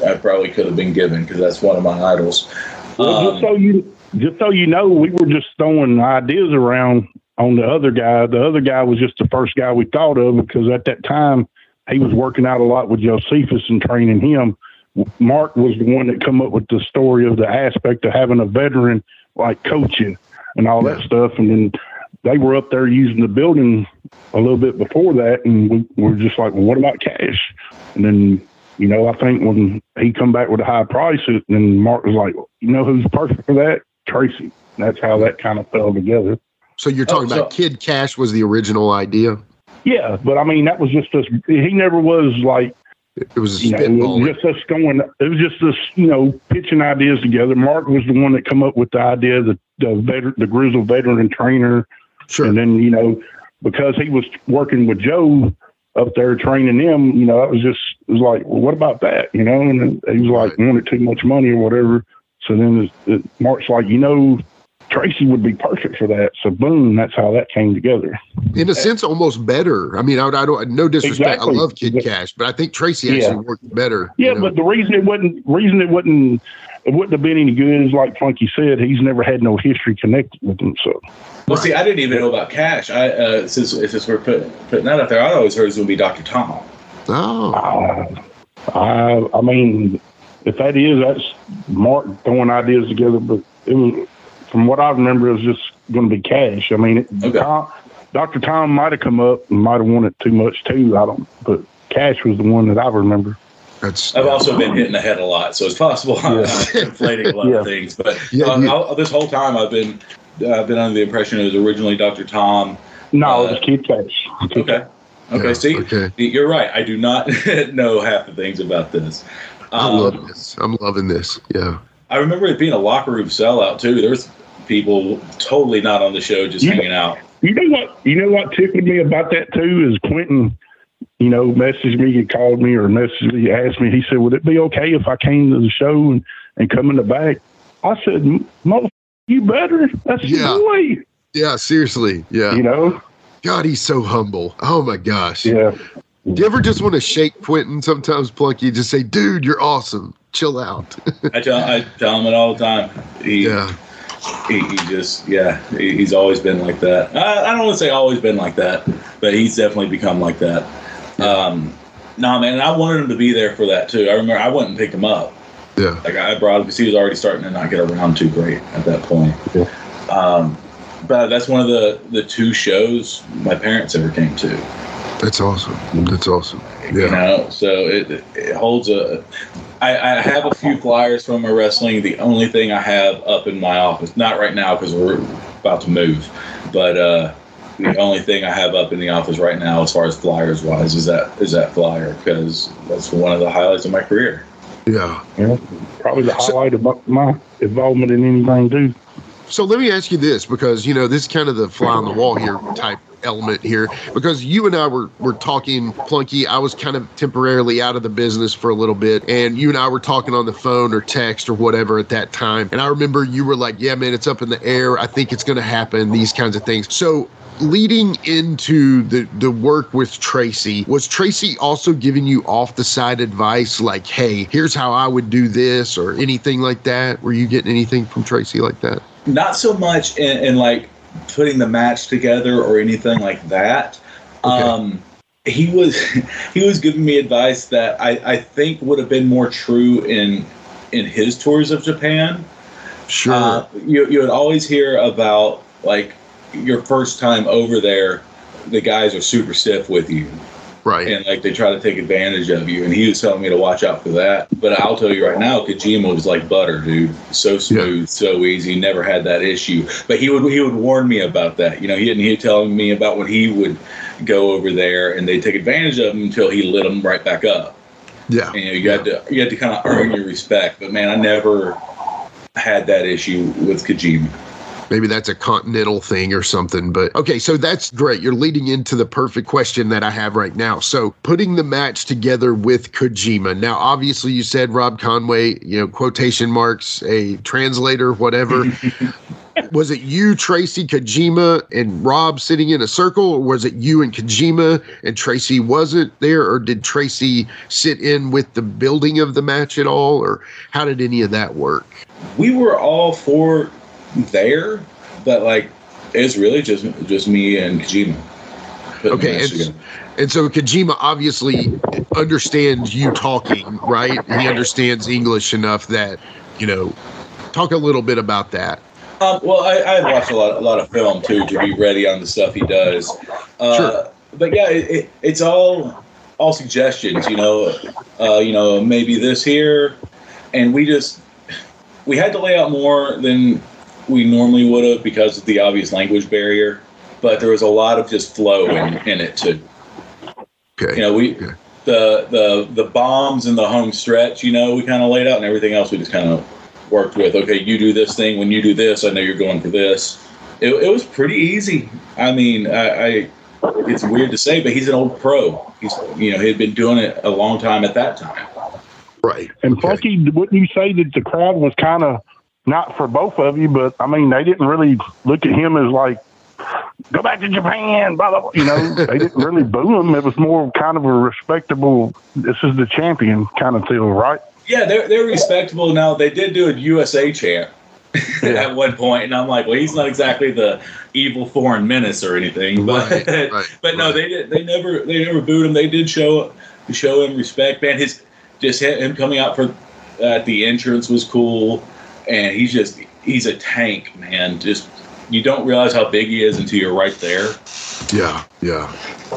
I probably could have been given because that's one of my idols. Well, um, just so you just so you know, we were just throwing ideas around on the other guy. The other guy was just the first guy we thought of because at that time he was working out a lot with Josephus and training him. Mark was the one that come up with the story of the aspect of having a veteran like coaching and all that stuff. And then they were up there using the building a little bit before that, and we were just like, well, what about cash? And then, you know, I think when he come back with a high price, then Mark was like, you know, who's perfect for that? Tracy. And that's how that kind of fell together. So you're talking Oh, about Kid Cash was the original idea. Yeah, but I mean, that was just us. He never was like It was a you know, it was just us going. It was just us, you know, pitching ideas together. Mark was the one that come up with the idea that the veteran, the Grizzle veteran trainer, Sure. and then you know, because he was working with Joe up there training them, you know, that was just it was like, well, what about that, you know? And he was like, wanted too much money or whatever. So then it, it, Mark's like, you know, Tracy would be perfect for that. So boom, that's how that came together. in a sense, almost better. I mean, I, I don't, no disrespect. Exactly. I love Kid Cash, but I think Tracy actually Yeah. worked better. Yeah, you know? but the reason it wasn't reason it wasn't it wouldn't have been any good is like Plunky said, he's never had no history connected with him. So Well, see, I didn't even know about Cash. I uh, since since we're putting putting that out there, I always heard it was going to be Doctor Tom. oh, uh, I I mean, if that is that's Mark throwing ideas together, but it was from what I remember, it was just going to be cash. I mean, it, Okay. Tom, Doctor Tom might have come up and might have wanted too much too. I don't, but cash was the one that I remember. That's I've also been hitting the head a lot, so it's possible I'm Yeah. <laughs> conflating a lot Yeah. of things. But Yeah, uh, you- I'll- this whole time, I've been I've been under the impression it was originally Doctor Tom. No, Uh, it was Kid Cash. Okay. Okay. Yeah, see, okay. you're right. I do not <laughs> know half the things about this. I Um, love this. I'm loving this. Yeah. I remember it being a locker room sellout too. There was people totally not on the show, just Yeah. hanging out. You know what? You know what tickled me about that too is Quentin. You know, messaged me, he called me or messaged me, asked me. He said, "Would it be okay if I came to the show and, and come in the back?" I said, "Mother, you better. That's Yeah. your boy." Yeah. Seriously. Yeah. You know? God, he's so humble. Oh my gosh. Yeah. Do you ever just want to shake Quentin sometimes, Plunky? Just say, dude, you're awesome. Chill out. <laughs> I tell I tell him it all the time. He, yeah. he, he just yeah he, he's always been like that I, I don't want to say always been like that but he's definitely become like that um no man and i wanted him to be there for that too i remember i went and picked him up Yeah. like i brought him because he was already starting to not get around too great at that point Yeah. um but that's one of the the two shows my parents ever came to That's awesome. That's awesome. you Yeah. know so it it holds a I, I have a few flyers from my wrestling the only thing i have up in my office not right now because we're about to move but uh the only thing i have up in the office right now as far as flyers wise is that is that flyer because that's one of the highlights of my career Yeah. You know, probably the highlight of my- my involvement in anything too. So let me ask you this, because you know this is kind of the fly on the wall here type element here, because you and I were were talking, Plunky. I was kind of temporarily out of the business for a little bit, and you and I were talking on the phone or text or whatever at that time. And I remember you were like, "Yeah, man, it's up in the air. I think it's going to happen." These kinds of things. So leading into the the work with Tracy, was Tracy also giving you off the side advice like, "Hey, here's how I would do this," or anything like that? Were you getting anything from Tracy like that? not so much in, in like putting the match together or anything like that. Okay. Um, he was <laughs> he was giving me advice that I, I think would have been more true in in his tours of Japan. Sure. Uh, you you would always hear about like your first time over there, the guys are super stiff with you right. and like they try to take advantage of you. And he was telling me to watch out for that. But I'll tell you right now, Kojima was like butter, dude. So smooth, so easy. Never had that issue. But he would he would warn me about that. You know, he and he telling me about when he would go over there and they take advantage of him until he lit them right back up. yeah. And you, know, you had to you had to kind of earn your respect. But man, I never had that issue with Kojima. Maybe that's a continental thing or something. But okay, so that's great. You're leading into the perfect question that I have right now. So putting the match together with Kojima. Now, obviously, you said Rob Conway, you know, quotation marks, a translator, whatever. <laughs> was it you, Tracy, Kojima, and Rob sitting in a circle, or was it you and Kojima and Tracy wasn't there, or did Tracy sit in with the building of the match at all, or how did any of that work? we were all four there, but like it's really just just me and Kojima. Okay, and, and so Kojima obviously understands you talking, right? He understands English enough that, you know, talk a little bit about that. Um, well, I, I've watched a lot, a lot of film too to be ready on the stuff he does. Uh, Sure. But yeah, it, it, it's all all suggestions. You know, uh, you know, maybe this here, and we just we had to lay out more than we normally would have because of the obvious language barrier. But there was a lot of just flow in, in it too. Okay. You know, we Okay. the the the bombs in the home stretch. You know, we kind of laid out, and everything else we just kind of worked with. Okay, you do this thing. When you do this, I know you're going for this. It, it was pretty easy. I mean, I, I it's weird to say, but he's an old pro. He's you know he had been doing it a long time at that time. Right. And Okay. Plunky, wouldn't you say that the crowd was kind of not for both of you, but I mean, they didn't really look at him as like, go back to Japan, blah, blah, blah. You know, <laughs> they didn't really boo him. It was more kind of a respectable, this is the champion kind of feel, right? Yeah, they're they're respectable now. They did do a USA chant <laughs> at one point, and I'm like, well, he's not exactly the evil foreign menace or anything, but Right, <laughs> right, but no, right. they did. They never they never booed him. They did show show him respect. Man, his just him coming out for at the entrance was cool, and he's just he's a tank, man. Just you don't realize how big he is until you're right there. Yeah. Yeah.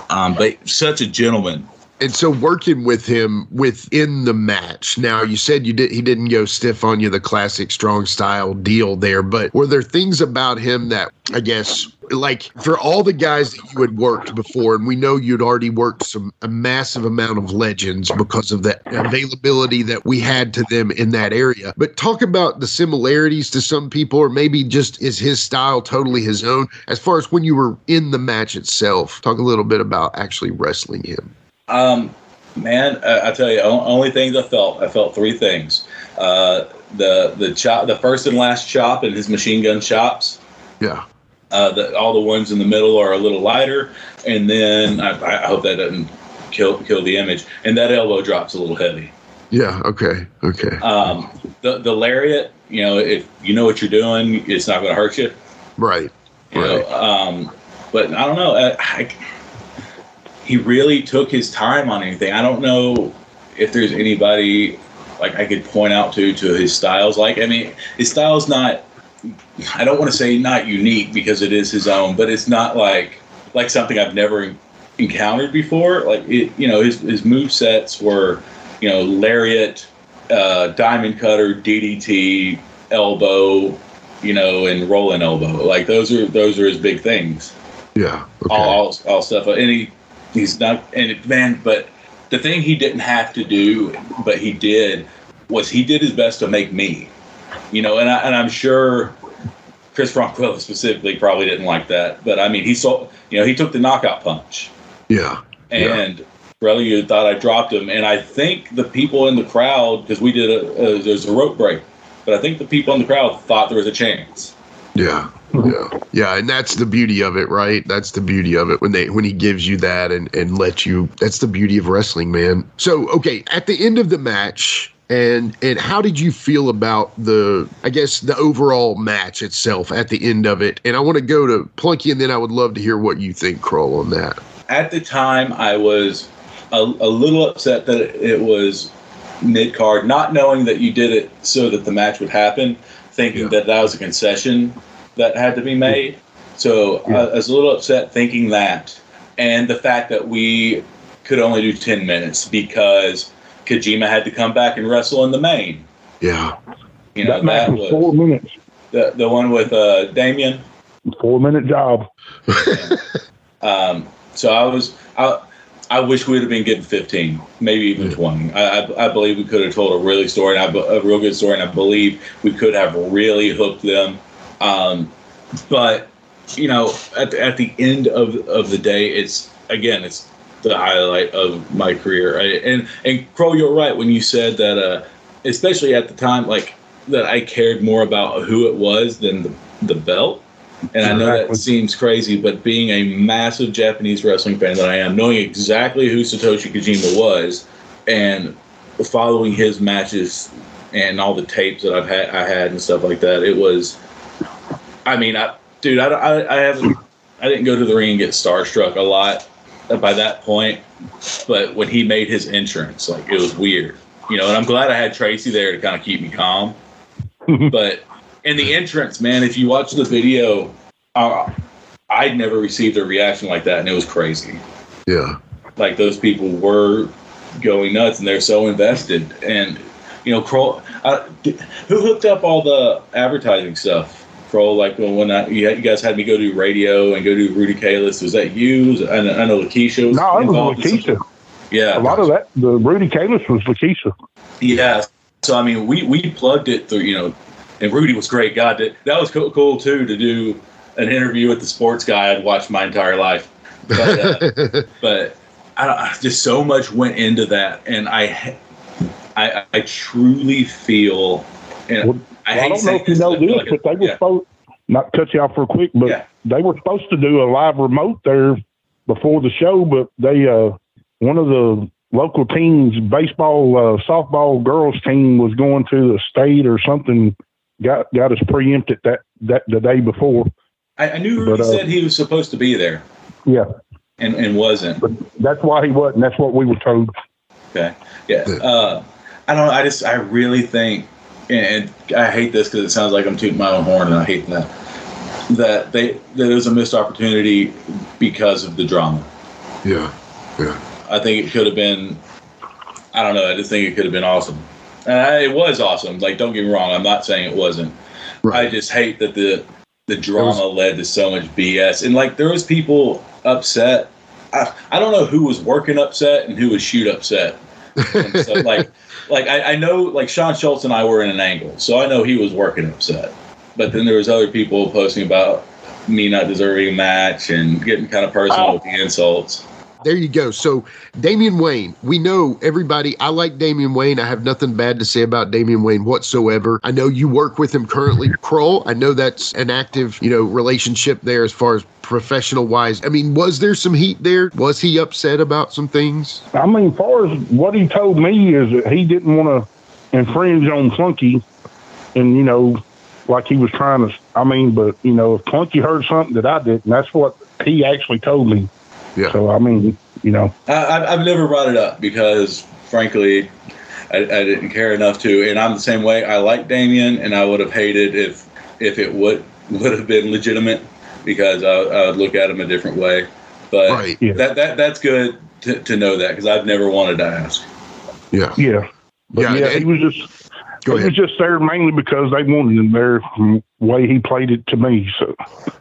Um, but such a gentleman. And so working with him within the match. Now you said you did he didn't go stiff on you the classic strong style deal there, but were there things about him that I guess like for all the guys that you had worked before, and we know you'd already worked some a massive amount of legends because of the availability that we had to them in that area. But talk about the similarities to some people, or maybe just is his style totally his own as far as when you were in the match itself. Talk a little bit about actually wrestling him. Um, man, I, I tell you, only things I felt. I felt three things. Uh, the the chop, the first and last chop and his machine gun chops. Yeah. Uh, the, all the ones in the middle are a little lighter, and then I, I hope that doesn't kill kill the image. And that elbow drop's a little heavy. Yeah. Okay. Okay. Um, the the lariat, you know, if you know what you're doing, it's not going to hurt you. Right. You Right. know, um, but I don't know. I, I, he really took his time on anything. I don't know if there's anybody like I could point out to to his styles. Like I mean, his style's not. I don't want to say not unique because it is his own, but it's not like like something I've never encountered before. Like it, you know, his his move sets were, you know, lariat, uh, diamond cutter, DDT, elbow, you know, and rolling elbow. Like those are those are his big things. Yeah. Okay. All, all all stuff. And he he's not and man, but the thing he didn't have to do, but he did, was he did his best to make me. You know, and I, and I'm sure Chris Ronquillo specifically probably didn't like that, but I mean, he saw, you know, he took the knockout punch, yeah. Yeah. and Relia thought I dropped him, and I think the people in the crowd, because we did a, a there's a rope break, but I think the people in the crowd thought there was a chance. Yeah. Yeah. Yeah. And that's the beauty of it, right? That's the beauty of it when they when he gives you that and and lets you that's the beauty of wrestling, man. So okay, at the end of the match, and and how did you feel about the I guess the overall match itself at the end of it? And I want to go to Plunky and then I would love to hear what you think, Krull, on that. At the time, I was a, a little upset that it was mid card, not knowing that you did it so that the match would happen, thinking Yeah. that that was a concession that had to be made. So I, I was a little upset thinking that, and the fact that we could only do ten minutes because Kojima had to come back and wrestle in the main. Yeah. You know that match that was was four minutes, the the one with uh, Damien. four minute job. <laughs> Um, so I was I, I wish we'd have been getting 15, maybe even 20. I, I, I believe we could have told a really story, and I, be- a real good story, and I believe we could have really hooked them. Um, but you know, at the, at the end of of the day, it's again, it's the highlight of my career. I, and and Krull, you're right when you said that, uh, especially at the time, like that I cared more about who it was than the, the belt. And I know that seems crazy, but being a massive Japanese wrestling fan that I am, knowing exactly who Satoshi Kojima was, and following his matches and all the tapes that I've had, I had and stuff like that, it was. I mean, I, dude, I, I, I haven't, I didn't go to the ring and get starstruck a lot by that point, but when he made his entrance, like it was weird, you know. And I'm glad I had Tracy there to kind of keep me calm, <laughs> but in the entrance, man, if you watch the video, uh, I'd never received a reaction like that, and it was crazy. Yeah. Like those people were going nuts, and they're so invested. And you know, Krull, uh, who hooked up all the advertising stuff? Krull, like when, when I, you, guys had me go do radio and go do Rudy Kalis. Was that you? I, know, I know Lakeisha was No, it was Lakeisha. Yeah. A lot of that, the Rudy Kalis was Lakeisha. Yeah. So, I mean, we, we plugged it through, you know, and Rudy was great. God, that, that was cool, cool too to do an interview with the sports guy I'd watched my entire life. But, uh, <laughs> but I, just so much went into that, and I, I, I truly feel, and well, I, I, don't know if you know this, like but they were yeah. supposed not cut you off for a quick, but yeah. they were supposed to do a live remote there before the show, but they uh one of the local teams, baseball, uh, softball girls team was going to the state or something. Got got us preempted that that the day before. I, I knew but, uh, said he was supposed to be there. Yeah, and and wasn't. But that's why he wasn't. That's what we were told. Okay. Yeah. Uh, I don't. I just I really think, and I hate this because it sounds like I'm tooting my own horn, and I hate that. That they that it was a missed opportunity because of the drama. Yeah. Yeah. I think it could have been. I don't know. I just think it could have been awesome. And it was awesome. Like, don't get me wrong. I'm not saying it wasn't. Right. I just hate that the the drama was, led to so much BS. And like, there was people upset. I, I don't know who was working upset and who was shoot upset. <laughs> so, like, like I, I know like Sean Schultz and I were in an angle, so I know he was working upset. But then there was other people posting about me not deserving a match and getting kind of personal oh. with the insults there you go. So Damian Wayne, we know everybody. I like Damian Wayne. I have nothing bad to say about Damian Wayne whatsoever. I know you work with him currently, Krull. I know that's an active, you know, relationship there as far as professional wise. I mean, was there some heat there? Was he upset about some things? I mean, as far as what he told me is that he didn't want to infringe on Plunky, and you know, like he was trying to. I mean, but you know, if Plunky heard something that I didn't, that's what he actually told me. Yeah. So I mean, you know, I, I've never brought it up because, frankly, I, I, didn't care enough to. And I'm the same way. I like Damien, and I would have hated if if it would would have been legitimate because I, I would look at him a different way. But right, yeah. that that that's good to, to know that because I've never wanted to ask. Yeah. Yeah. But yeah, yeah, he was just Go it ahead. was just there mainly because they wanted him there from the way he played it to me. So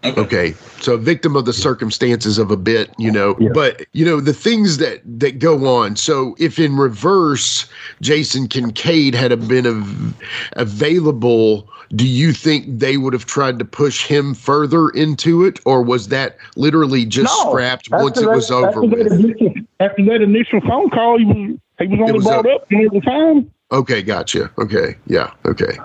okay, so victim of the circumstances of a bit, you know. Yeah. But you know the things that that go on. So if in reverse, Jason Kincaid had been av- available, do you think they would have tried to push him further into it, or was that literally just no, scrapped once it was over? After that, initial, after that initial phone call, he was he was only was brought up, up all the time. Okay, gotcha. Okay, yeah, okay.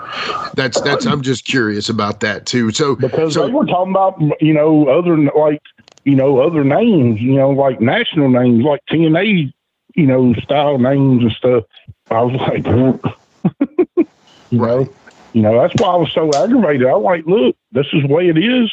That's that's. I'm just curious about that too. So because so, they were talking about you know other like you know other names, you know like national names like TNA, you know style names and stuff. I was like, <laughs> you right. know, you know that's why I was so aggravated. I was like, look, this is the way it is.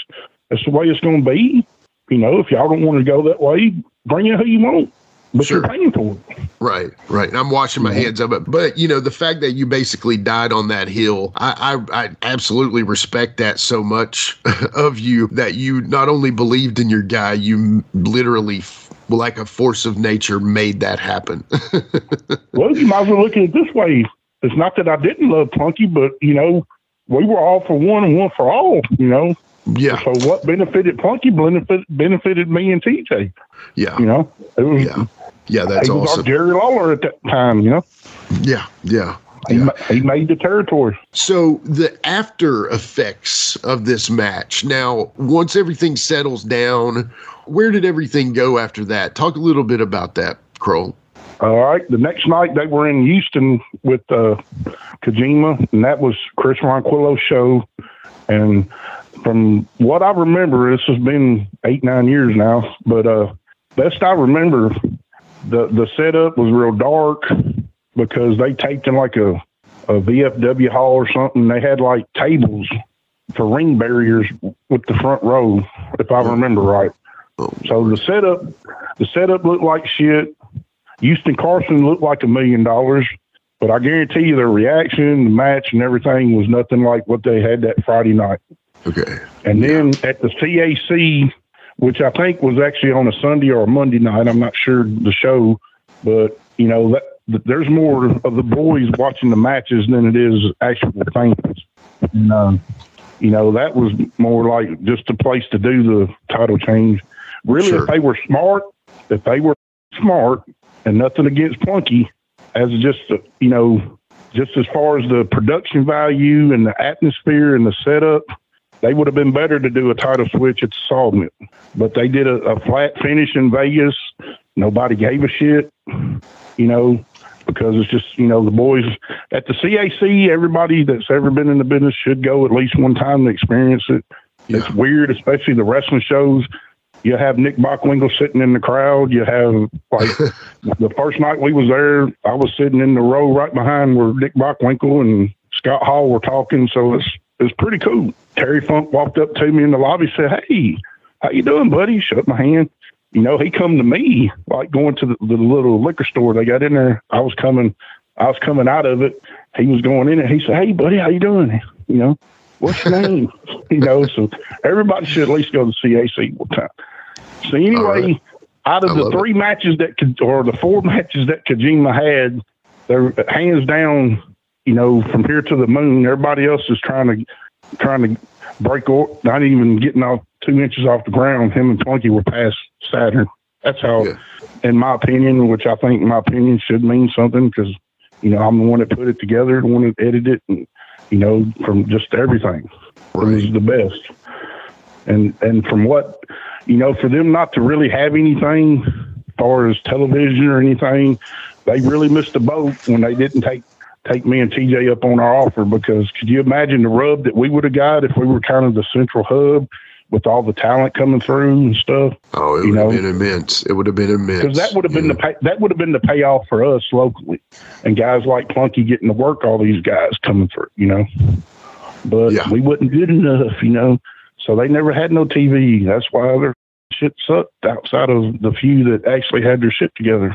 That's the way it's going to be. You know, if y'all don't want to go that way, bring in who you want but sure. you're paying for it. Right, right. I'm washing my hands of it. But you know, the fact that you basically died on that hill, I, I, I absolutely respect that so much <laughs> of you that you not only believed in your guy, you literally like a force of nature made that happen. <laughs> well, you might as well look at it this way. It's not that I didn't love Plunky, but you know, we were all for one and one for all, you know. Yeah. So what benefited Plunky benefited benefited me and TJ. Yeah. You know, it was yeah. Yeah, that's he was awesome. Jerry Lawler at that time, you know. Yeah, yeah. Yeah. He, he made the territory. So the after effects of this match. Now, once everything settles down, where did everything go after that? Talk a little bit about that, Krull. All right. The next night they were in Houston with uh, Kojima, and that was Chris Ronquillo's show. And from what I remember, this has been eight, nine years now, but uh, best I remember, the the setup was real dark because they taped in like a a VFW hall or something. They had like tables for ring barriers with the front row, if I remember right. So the setup, the setup looked like shit. Houston Carson looked like a million dollars. But I guarantee you, the reaction, the match, and everything was nothing like what they had that Friday night. Okay. And then at the CAC, which I think was actually on a Sunday or a Monday night, I'm not sure the show, but you know that, that there's more of the boys watching the matches than it is actual fans. And, um, you know that was more like just a place to do the title change. Really, Sure. if they were smart, if they were smart, and nothing against Plunky, as just you know, just as far as the production value and the atmosphere and the setup, they would have been better to do a title switch at the Sawmill. But they did a, a flat finish in Vegas. Nobody gave a shit, you know, because it's just, you know, the boys at the CAC, everybody that's ever been in the business should go at least one time to experience it. It's weird, especially the wrestling shows. You have Nick Bockwinkel sitting in the crowd. You have like <laughs> the first night we was there, I was sitting in the row right behind where Nick Bockwinkel and Scott Hall were talking. So it's it's pretty cool. Terry Funk walked up to me in the lobby, said, "Hey, how you doing, buddy?" Shook my hand. You know, he come to me like going to the, the little liquor store they got in there. I was coming, I was coming out of it. He was going in it. He said, "Hey, buddy, how you doing?" You know, what's your name? <laughs> you know, so everybody should at least go to CAC one time. So anyway, out of I the love it. three matches that could, or the four matches that Kojima had, they're hands down. You know, from here to the moon. Everybody else is trying to trying to break, or not even getting off two inches off the ground. Him and Twinkie were past Saturn. That's how, Yeah. in my opinion, which I think my opinion should mean something because you know I'm the one that put it together, the one that edited it, and you know from just everything. It was the best. And and from what you know, for them not to really have anything as far as television or anything, they really missed the boat when they didn't take take me and TJ up on our offer because could you imagine the rub that we would have got if we were kind of the central hub with all the talent coming through and stuff? Oh, it would have been immense. It would have been immense. Because that would have been Yeah. the pay, that would have been the payoff for us locally, and guys like Plunky getting to work all these guys coming through, you know. But Yeah. we wasn't good enough, you know. So they never had no TV. That's why their shit sucked outside of the few that actually had their shit together,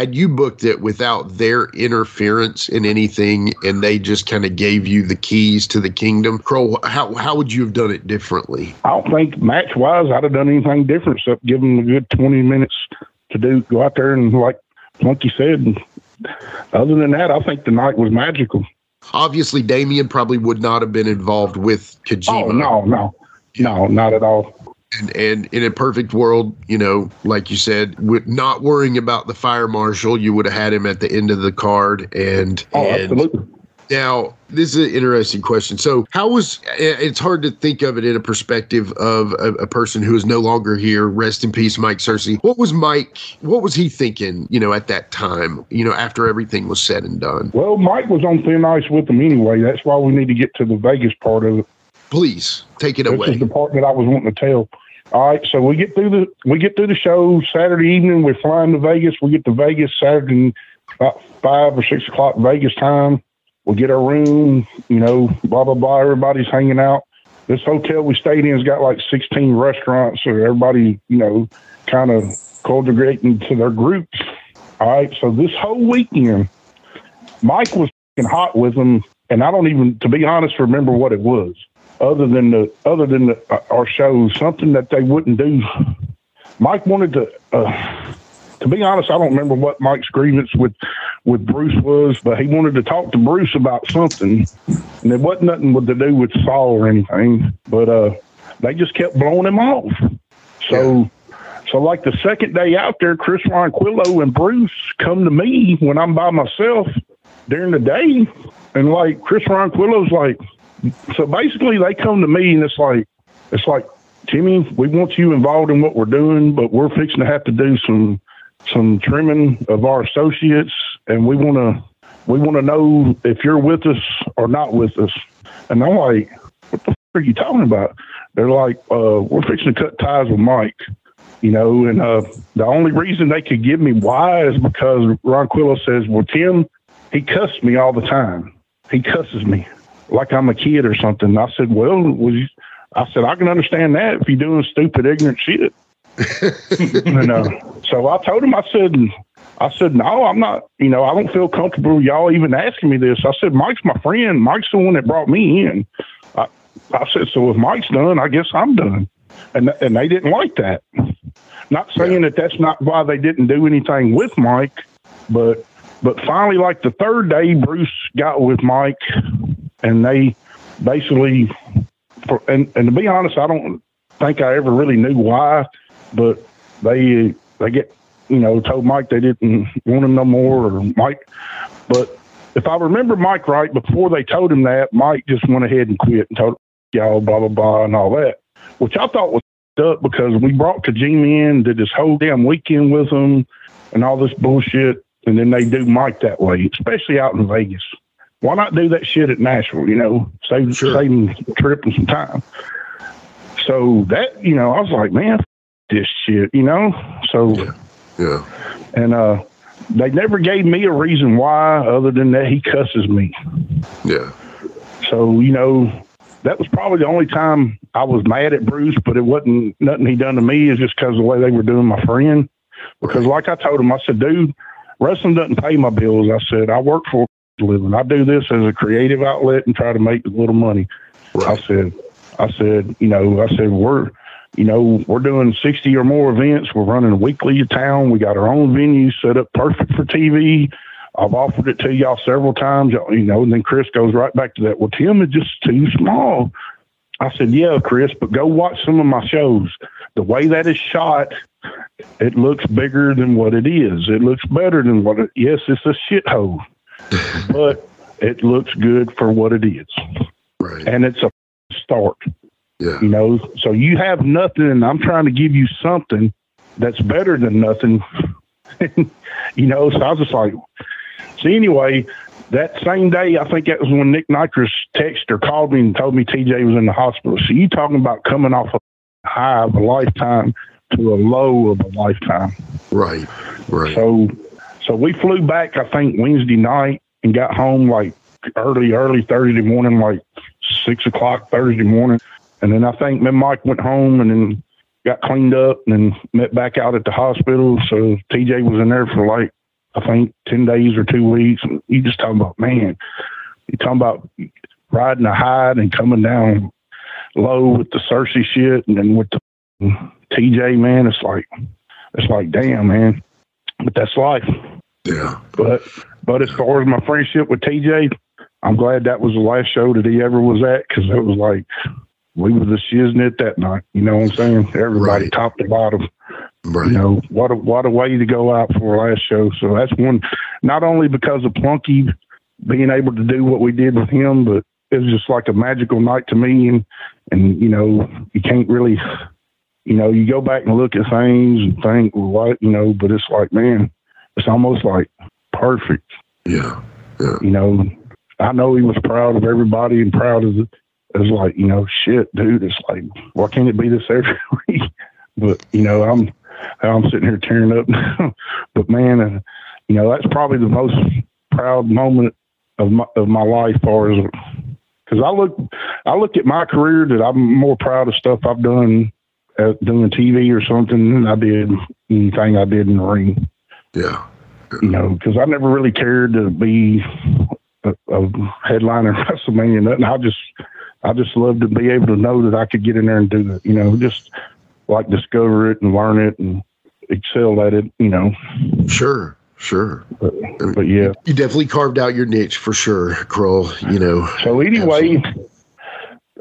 Had you booked it without their interference in anything and they just kind of gave you the keys to the kingdom, Krull, how, how would you have done it differently? I don't think match wise I'd have done anything different except give them a good 20 minutes to do go out there and like Plunky said. Other than that, I think the night was magical. Obviously, Damien probably would not have been involved with Kojima. Oh no, no, no, not at all. And, and in a perfect world, you know, like you said, with not worrying about the fire marshal, you would have had him at the end of the card. And, Oh, and absolutely. Now, this is an interesting question. So, how was eh, it's hard to think of it in a perspective of a, a person who is no longer here. Rest in peace, Mike Searcy. What was Mike? What was he thinking? You know, at that time. You know, after everything was said and done. Well, Mike was on thin ice with them anyway. That's why we need to get to the Vegas part of it. Please take it This away. is the part that I was wanting to tell. All right, so we get through the we get through the show Saturday evening. We're flying to Vegas. We get to Vegas Saturday about five or six o'clock Vegas time. We get our room. You know, blah blah blah. Everybody's hanging out. This hotel we stayed in has got like sixteen restaurants, so everybody you know kind of congregating to their groups. All right, so this whole weekend, Mike was hot with them, and I don't even, to be honest, remember what it was. Other than the other than the, uh, our shows, something that they wouldn't do. Mike wanted to. Uh, to be honest, I don't remember what Mike's grievance with with Bruce was, but he wanted to talk to Bruce about something, and it wasn't nothing to do with Saw or anything. But uh, they just kept blowing him off. So, so like the second day out there, Chris Ronquillo and Bruce come to me when I'm by myself during the day, and like Chris Ronquillo's like, so basically they come to me and it's like, it's like, Timmy, we want you involved in what we're doing, but we're fixing to have to do some some trimming of our associates, and we want to we want to know if you're with us or not with us. And I'm like, what the f- are you talking about? They're like, uh, we're fixing to cut ties with Mike, you know. And uh, the only reason they could give me why is because Ronquillo says, well, Tim, he cusses me all the time. He cusses me like I'm a kid or something. I said, well, was you, I said I can understand that if you're doing stupid, ignorant shit. <laughs> and uh, so I told him, I said, I said, no, I'm not, you know, I don't feel comfortable y'all even asking me this. I said, Mike's my friend. Mike's the one that brought me in. I, I said, so if Mike's done, I guess I'm done. And, and they didn't like that. Not saying that that's not why they didn't do anything with Mike, but, but finally, like the third day, Bruce got with Mike and they basically, for, and, and to be honest, I don't think I ever really knew why, but they they get you know told Mike they didn't want him no more or Mike, but if I remember Mike right, before they told him that, Mike just went ahead and quit and told y'all blah blah blah and all that, which I thought was up because we brought Kojima in, did this whole damn weekend with him, and all this bullshit, and then they do Mike that way, especially out in Vegas. Why not do that shit at Nashville? You know, save save them trip and some time. So that you know, I was like, man, f- this shit, you know. So yeah, and uh, they never gave me a reason why, other than that he cusses me. Yeah. So you know, that was probably the only time I was mad at Bruce, but it wasn't nothing he done to me. It's just because of the way they were doing my friend. Because like I told him, I said, dude, wrestling doesn't pay my bills. I said, I work for living. I do this as a creative outlet and try to make a little money. I said, I said, you know, I said, we're, you know, we're doing 60 or more events. We're running a weekly town. We got our own venue set up perfect for TV. I've offered it to y'all several times, you know, and then Chris goes right back to that. Well, Tim is just too small. I said, yeah, Chris, but go watch some of my shows. The way that is shot, it looks bigger than what it is. It looks better than what it, yes, it's a shithole, <laughs> but it looks good for what it is. Right. And it's a start. Yeah. You know, so you have nothing, and I'm trying to give you something that's better than nothing. <laughs> you know, so I was just like, so anyway, that same day, I think that was when Nick Nitros texted or called me and told me TJ was in the hospital. So you talking about coming off a high of a lifetime to a low of a lifetime. Right. Right. So, so we flew back, I think Wednesday night and got home like early, early Thursday morning, like six o'clock Thursday morning. And then I think me Mike went home and then got cleaned up and then met back out at the hospital. So TJ was in there for like, I think 10 days or two weeks. And you just talking about, man, you talking about riding a high and coming down low with the Searcy shit and then with the TJ, man, it's like, it's like, damn, man. But that's life. Yeah. But, but as far as my friendship with TJ, I'm glad that was the last show that he ever was at because it was like, we was the shiznit that night. You know what I'm saying? Everybody top to bottom. Right. You know, what a what a way to go out for a last show. So that's one not only because of Plunky being able to do what we did with him, but it was just like a magical night to me and and you know, you can't really you know, you go back and look at things and think, what, you know, but it's like, man, it's almost like perfect. Yeah. Yeah. You know, I know he was proud of everybody and proud of it. it's like, you know, shit, dude, it's like, why can't it be this every <laughs> week? But, you know, I'm, I'm sitting here tearing up. <laughs> but man, uh, you know, that's probably the most proud moment of my, of my life, far as, cause I look, I look at my career that I'm more proud of stuff I've done Uh, doing TV or something I did anything I did in the ring Yeah. you know, because I never really cared to be a, a headliner <laughs> WrestleMania. or Nothing. I just I just love to be able to know that I could get in there and do it. You know, just like discover it and learn it and excel at it. You know. Sure. Sure. But, but yeah, you definitely carved out your niche for sure, Krull. You know. So anyway,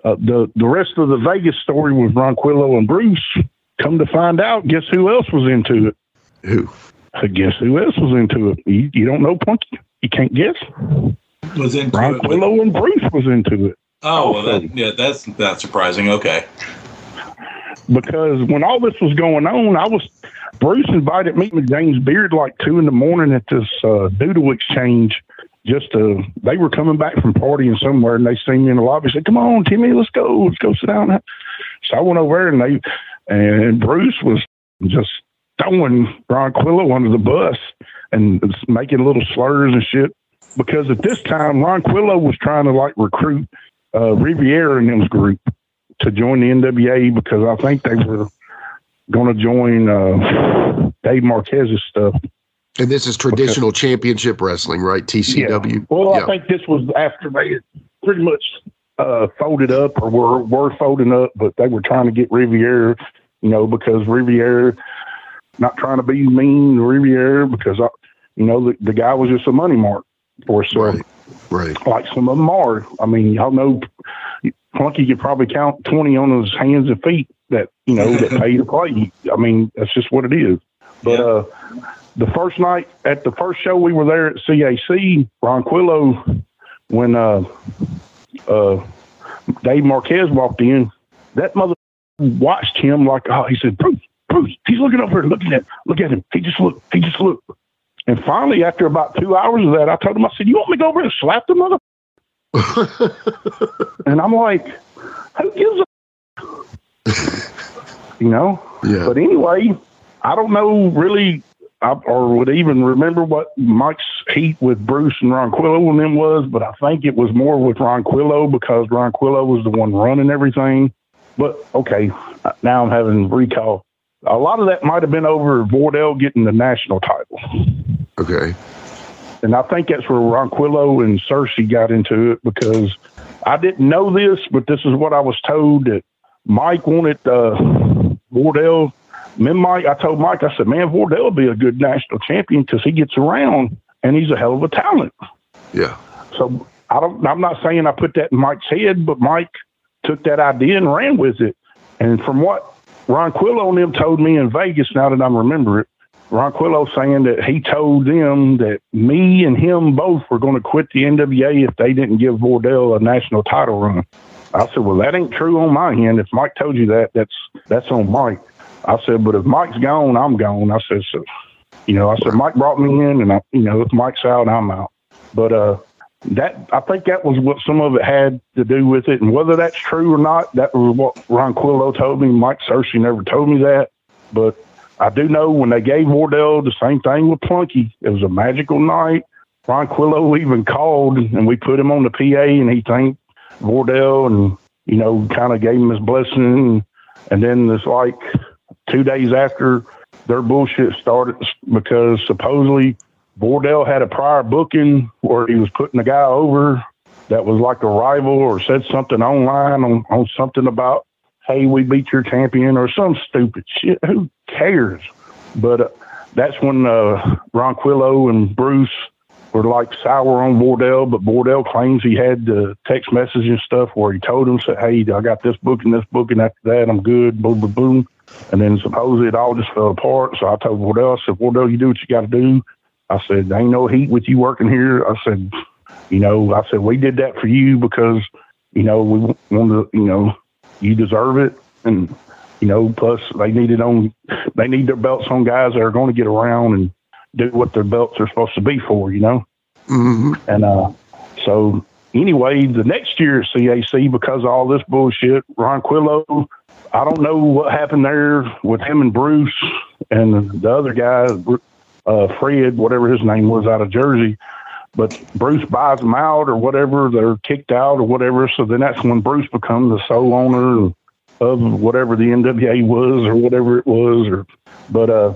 uh, the the rest of the Vegas story was Ronquillo and Bruce. Come to find out, guess who else was into it? Who? I guess who else was into it? You, you don't know, Plunky? You can't guess. Was into Ronquillo it. and Bruce was into it. Oh well, that, yeah, that's not surprising. Okay. Because when all this was going on, I was Bruce invited me and James Beard like two in the morning at this uh, doodle exchange. Just to, they were coming back from partying somewhere, and they seen me in the lobby. Said, "Come on, Timmy, let's go, let's go sit down." So I went over there, and they and Bruce was just throwing Ronquillo under the bus and making little slurs and shit. Because at this time, Ronquillo was trying to like recruit uh, Riviera and his group to join the NWA because I think they were going to join uh, Dave Marquez's stuff. And this is traditional because, championship wrestling, right? TCW. Yeah. Well, yeah. I think this was after they had pretty much uh, folded up or were, were folding up, but they were trying to get Riviera, you know, because Riviera, not trying to be mean to Riviera, because, I, you know, the, the guy was just a money mark for us. Right. Right. Like some of them are. I mean, y'all know Plunky could probably count 20 on his hands and feet that, you know, that <laughs> pay to play. I mean, that's just what it is. But, yeah. uh, the first night at the first show we were there at CAC, Ronquillo, when uh, uh, Dave Marquez walked in, that mother watched him like, oh, he said, Bruce, Bruce, he's looking over, looking at, look at him. He just looked, he just looked. And finally, after about two hours of that, I told him, I said, you want me to go over and slap the mother? <laughs> and I'm like, who gives a, <laughs> you know? Yeah. But anyway, I don't know really I, or would even remember what Mike's heat with Bruce and Ronquillo and them was, but I think it was more with Ronquillo because Ronquillo was the one running everything. But okay, now I'm having recall. A lot of that might have been over Vordell getting the national title. Okay. And I think that's where Ronquillo and Searcy got into it because I didn't know this, but this is what I was told that Mike wanted uh, Me Mike, I told Mike, I said, man, Vordell will be a good national champion because he gets around and he's a hell of a talent. Yeah. So I don't. I'm not saying I put that in Mike's head, but Mike took that idea and ran with it. And from what Ronquillo and them told me in Vegas, now that I remember it, Ronquillo saying that he told them that me and him both were going to quit the NWA if they didn't give Vordell a national title run. I said, well, that ain't true on my end. If Mike told you that, that's that's on Mike. I said, but if Mike's gone, I'm gone. I said, so, you know, I said, Mike brought me in and I, you know, if Mike's out, I'm out. But, uh, that, I think that was what some of it had to do with it. And whether that's true or not, that was what Ronquillo told me. Mike Searcy never told me that. But I do know when they gave Vordell the same thing with Plunky, it was a magical night. Ronquillo even called and we put him on the PA and he thanked Vordell and, you know, kind of gave him his blessing. And then it's like two days after their bullshit started because supposedly Vordell had a prior booking where he was putting a guy over that was like a rival or said something online on, on something about, hey, we beat your champion or some stupid shit. Who cares? But uh, that's when uh, Ronquillo and Bruce were like sour on Vordell, but Vordell claims he had the text message and stuff where he told him, said, hey, I got this booking, this booking, after that, I'm good, boom, boom, boom. And then supposedly it all just fell apart. So I told Vordell, I said, Vordell, you do what you got to do. I said, there ain't no heat with you working here. I said, you know, I said, we did that for you because, you know, we wanted to, you know, you deserve it. And, you know, plus they needed on, they need their belts on guys that are going to get around and do what their belts are supposed to be for, you know? Mm-hmm. And, uh, so anyway, the next year at CAC, because of all this bullshit, Ronquillo I don't know what happened there with him and Bruce and the other guy, uh, Fred, whatever his name was, out of Jersey. But Bruce buys them out or whatever. They're kicked out or whatever. So then that's when Bruce becomes the sole owner of whatever the NWA was or whatever it was. Or but uh,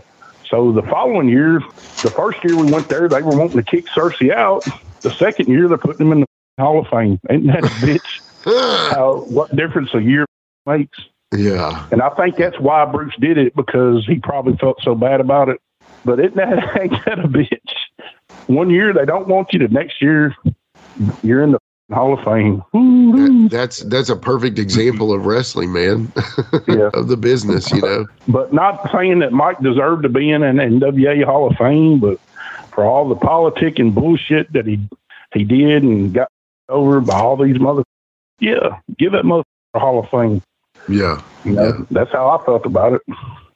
so the following year, the first year we went there, they were wanting to kick Searcy out. The second year, they're putting him in the Hall of Fame. Ain't that a bitch? <laughs> how what difference a year makes. Yeah. And I think that's why Bruce did it because he probably felt so bad about it. But it that <laughs> ain't that a bitch. One year they don't want you. The next year you're in the Hall of Fame. That, that's that's a perfect example of wrestling, man. <laughs> yeah. of the business, you know. <laughs> But not saying that Mike deserved to be in an NWA Hall of Fame, but for all the politic and bullshit that he he did and got over by all these mother, yeah, give that mother a Hall of Fame. Yeah, you know, yeah. that's how I felt about it.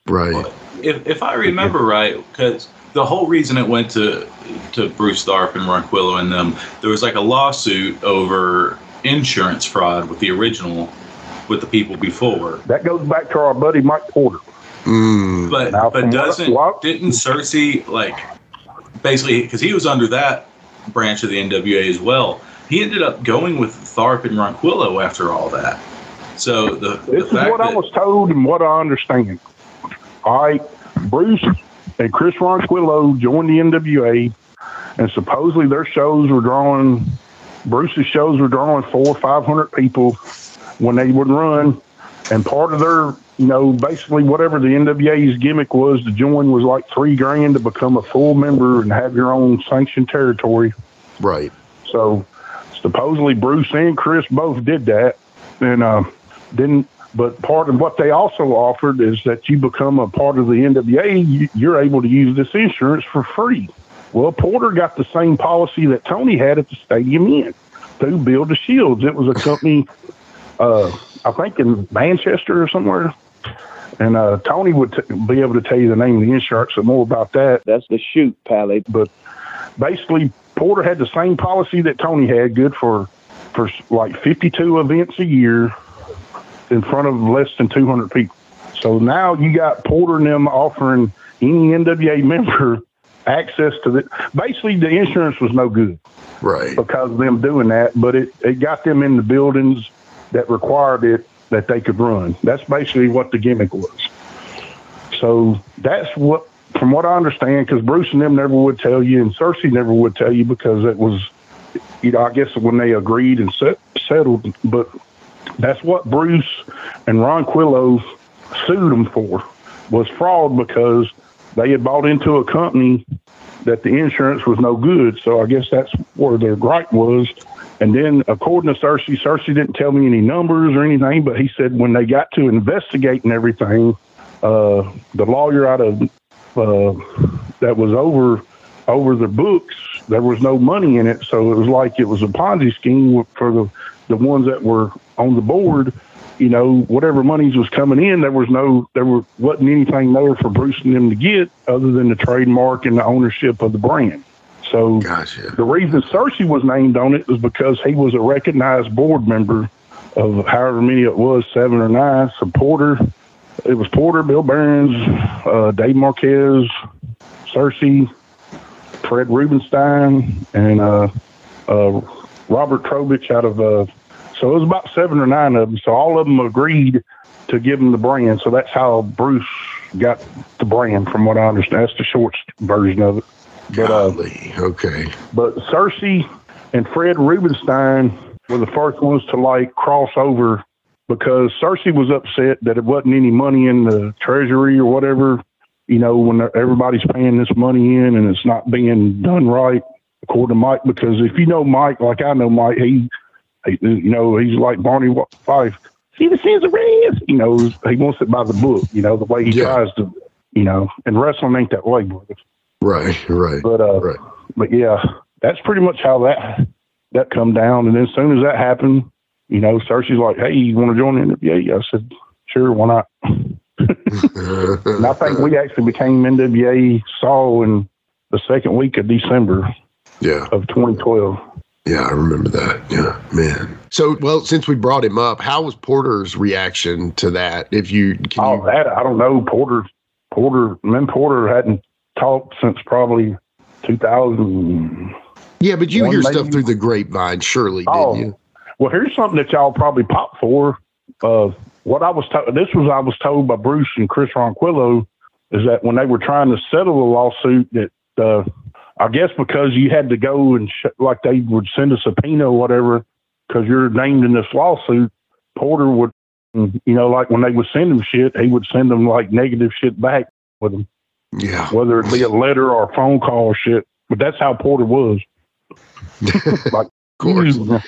Right. If if I remember right, because the whole reason it went to to Bruce Tharpe and Ronquillo and them, there was like a lawsuit over insurance fraud with the original, with the people before. That goes back to our buddy Mike Porter. Mm. But Now, but doesn't what- didn't Searcy like basically because he was under that branch of the NWA as well. He ended up going with Tharpe and Ronquillo after all that. So the, the This is fact what I was told and what I understand. All right, Bruce and Chris Ronquillo joined the NWA, and supposedly their shows were drawing. Bruce's shows were drawing four or five hundred people when they would run, and part of their, you know, basically whatever the NWA's gimmick was to join was like three grand to become a full member and have your own sanctioned territory. Right. So supposedly Bruce and Chris both did that, and uh, didn't. But part of what they also offered is that you become a part of the NWA, you, you're able to use this insurance for free. Well, Porter got the same policy that Tony had at the Stadium Inn through Build the Shields. It was a company, <laughs> uh, I think in Manchester or somewhere. And uh, Tony would t- be able to tell you the name of the insurance and more about that. That's the shoot, Pally. But basically, Porter had the same policy that Tony had, good for for like 52 events a year in front of less than 200 people. So now you got Porter and them offering any NWA <laughs> member access to the. Basically, the insurance was no good Right. because of them doing that, but it, it got them in the buildings that required it that they could run. That's basically what the gimmick was. So that's what, from what I understand, because Bruce and them never would tell you, and Searcy never would tell you because it was, you know, I guess when they agreed and set, settled, but that's what Bruce and Ronquillo sued them for was fraud because they had bought into a company that the insurance was no good. So I guess that's where their gripe was. And then, according to Searcy, Searcy didn't tell me any numbers or anything, but he said when they got to investigating everything, uh, the lawyer out of uh, that was over over the books, there was no money in it. So it was like it was a Ponzi scheme for the the ones that were on the board. You know, whatever monies was coming in, there was no, there were wasn't anything there for Bruce and them to get other than the trademark and the ownership of the brand. So Gotcha. the reason Searcy was named on it was because he was a recognized board member of however many it was, seven or nine. So Porter, it was Porter, Bill Burns, uh, Dave Marquez, Searcy, Fred Rubenstein, and uh, uh, Robert Trowbridge out of. So it was about seven or nine of them. So all of them agreed to give him the brand. So that's how Bruce got the brand, from what I understand. That's the short version of it. But uh. Okay. but Searcy and Fred Rubenstein were the first ones to like cross over because Searcy was upset that it wasn't any money in the treasury or whatever. You know, when everybody's paying this money in and it's not being done right, according to Mike. Because if you know Mike, like I know Mike, he you know, he's like Barney Fife. See the sins of red. You know, he wants it by the book. You know, the way he Yeah. tries to. You know, and wrestling ain't that way, brother. Right. Right. But uh, Right. but yeah, that's pretty much how that that come down. And then as soon as that happened, you know, Searcy's like, "Hey, you want to join the NWA?" I said, "Sure, why not?" <laughs> and I think we actually became NWA Saw in the second week of December yeah. of 2012. Yeah, I remember that. Yeah, man. So, well, since we brought him up, how was Porter's reaction to that? If you can Oh, you, that I don't know. Porter, Porter, me and Porter hadn't talked since probably 2000. yeah, but you hear maybe- stuff through the grapevine, surely, Oh, didn't you? well, here's something that y'all probably pop for. Uh, what I was told, this was I was told by Bruce and Chris Ronquillo, is that when they were trying to settle the lawsuit, that uh, I guess because you had to go and sh- like they would send a subpoena or whatever, because you're named in this lawsuit, Porter would, you know, like when they would send him shit, he would send them like negative shit back with them. Yeah. Whether it be a letter or a phone call or shit. But that's how Porter was. <laughs> like, of course. mm,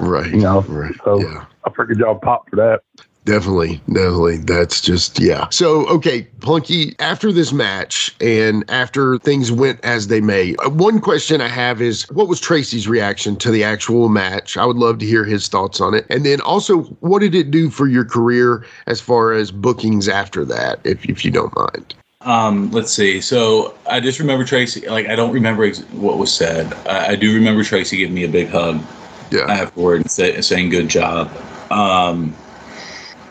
Right. You know, Right. so Yeah. I figured y'all pop for that. Definitely, definitely. That's just yeah. So okay, Plunky. After this match and after things went as they may, uh, one question I have is, what was Tracy's reaction to the actual match? I would love to hear his thoughts on it. And then also, what did it do for your career as far as bookings after that, if if you don't mind? Um, let's see. So I just remember Tracy. Like I don't remember ex- what was said. I, I do remember Tracy giving me a big hug Yeah. afterward and say, saying "good job." Um,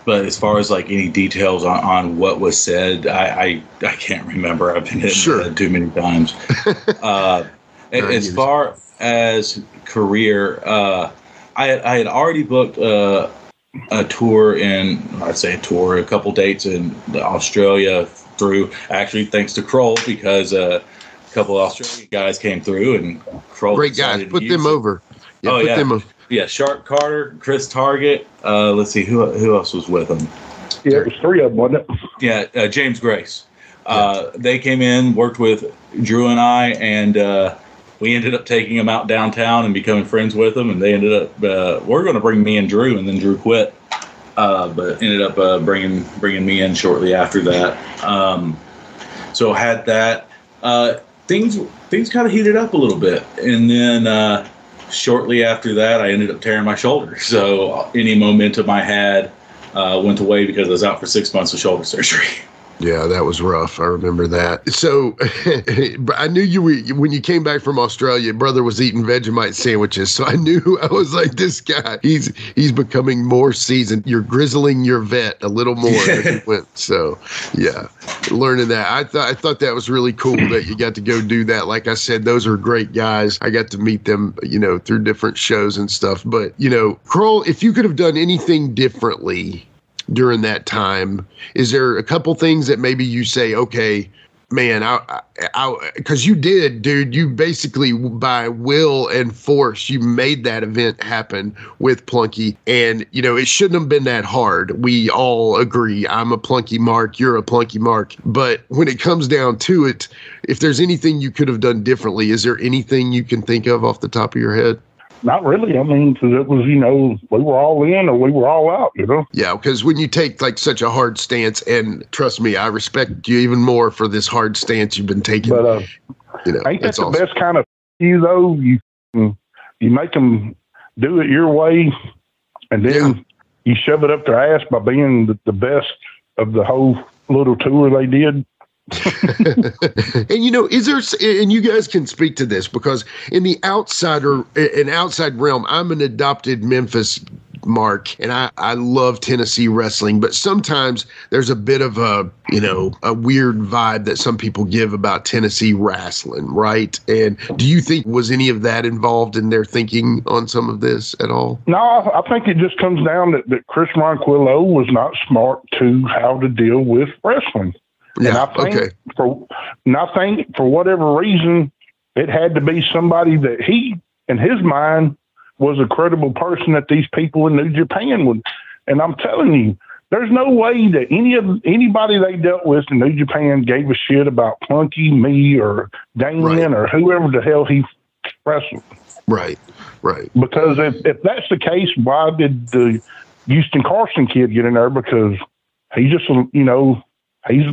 but as far as like any details on, on what was said, I, I I can't remember. I've been hit in too many times. <laughs> uh, as far as career, uh, I I had already booked uh, a tour in I'd say a tour, a couple dates in Australia through actually thanks to Krull because uh, a couple of Australian guys came through and Krull Great guys. Put them it. over. Yeah, oh put yeah, them over. Yeah. Sharp Carter, Chris Target. Uh, let's see who who else was with them. Yeah, it was three of them, wasn't it? Yeah, uh, James Grace. Uh, They came in, worked with Drew and I, and uh, we ended up taking them out downtown and becoming friends with them. And they ended up uh, we're going to bring me and Drew, and then Drew quit, uh, but ended up uh, bringing bringing me in shortly after that. Um, so had that uh, things things kind of heated up a little bit, and then uh, shortly after that, I ended up tearing my shoulder. <laughs> So any momentum I had uh, went away because I was out for six months of shoulder surgery. <laughs> Yeah, that was rough. I remember that. So <laughs> I knew you were when you came back from Australia. Brother was eating Vegemite sandwiches, so I knew <laughs> I was like, this guy. He's he's becoming more seasoned. You're grizzling your vet a little more <laughs> went. So yeah, learning that. I thought I thought that was really cool that you got to go do that. Like I said, those are great guys. I got to meet them, you know, through different shows and stuff. But you know, Krull, if you could have done anything differently during that time? Is there a couple things that maybe you say okay man i i because you did dude. You basically by will and force you made that event happen with plunky. And you know it shouldn't have been that hard. We all agree i'm a plunky mark you're a plunky mark. But when it comes down to it if there's anything you could have done differently is there anything you can think of off the top of your head Not really. I mean, 'cause it was, you know, we were all in or we were all out, you know? Yeah, because when you take like such a hard stance, and trust me, I respect you even more for this hard stance you've been taking. But, uh, you know, Ain't that the awesome. best kind of you though? You you make them do it your way, and then you shove it up their ass by being the, the best of the whole little tour they did. <laughs> and you know, is there? And you guys can speak to this because in the outsider, an outside realm, I'm an adopted Memphis mark and I, I love Tennessee wrestling, but sometimes there's a bit of a, you know, a weird vibe that some people give about Tennessee wrestling, right? And do you think was any of that involved in their thinking on some of this at all? No, I think it just comes down that, that Chris Ronquillo was not smart to how to deal with wrestling. And I think okay. for and I think for whatever reason, it had to be somebody that he, in his mind, was a credible person that these people in New Japan would. And I'm telling you, there's no way that any of anybody they dealt with in New Japan gave a shit about Plunky, me, or Damien, or whoever the hell he wrestled. Right, right. Because if, if that's the case, why did the Houston Carson kid get in there? Because he's just, you know, he's,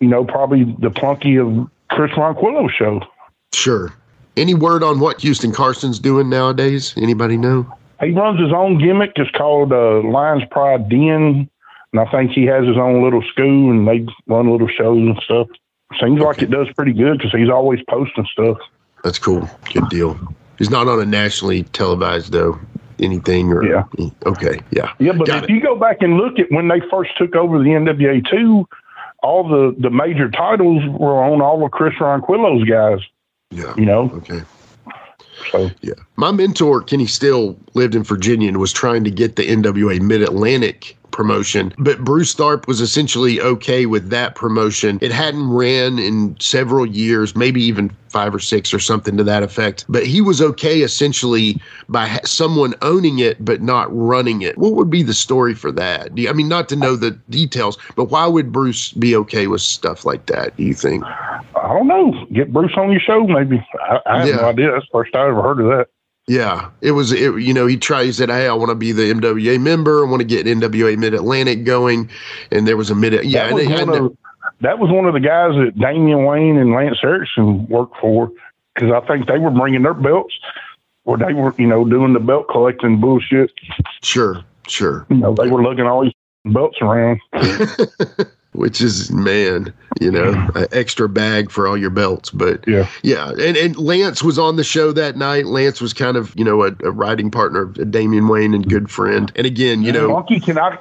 you know, probably the Plunky of Chris Ronquillo show. Sure. Any word on what Houston Carson's doing nowadays? Anybody know? He runs his own gimmick. It's called uh, Lions Pride Den. And I think he has his own little school and they run little shows and stuff. Seems like it does pretty good because he's always posting stuff. That's cool. Good deal. He's not on a nationally televised though. Anything or Yeah. Okay, yeah. Yeah, but Got if you go back and look at when they first took over the NWA two, all the the major titles were on all of Chris Ronquillo's guys. Yeah. You know. Okay. So Yeah. My mentor, Kenny Still, lived in Virginia and was trying to get the NWA Mid Atlantic promotion. But Bruce Tharpe was essentially okay with that promotion. It hadn't ran in several years, maybe even five or six or something to that effect. But he was okay essentially by ha- someone owning it but not running it. What would be the story for that? You, I mean, not to know the details, but why would Bruce be okay with stuff like that? Do you think? I don't know. Get Bruce on your show, maybe. I, I have Yeah. no idea. That's the first I ever heard of that. Yeah, it was. It, you know, he tried. He said, "Hey, I want to be the NWA member. I want to get NWA Mid Atlantic going." And there was a mid. Yeah, that was, they had one of, that was one of the guys that Damien Wayne and Lance Erickson worked for because I think they were bringing their belts or they were, you know, doing the belt collecting bullshit. Sure, sure. You know, they were lugging all these belts around. <laughs> which is man, you know, an extra bag for all your belts. But yeah, yeah, and and Lance was on the show that night. Lance was kind of you know a, a writing partner of Damien Wayne and good friend. And again, you know, Plunky, can I,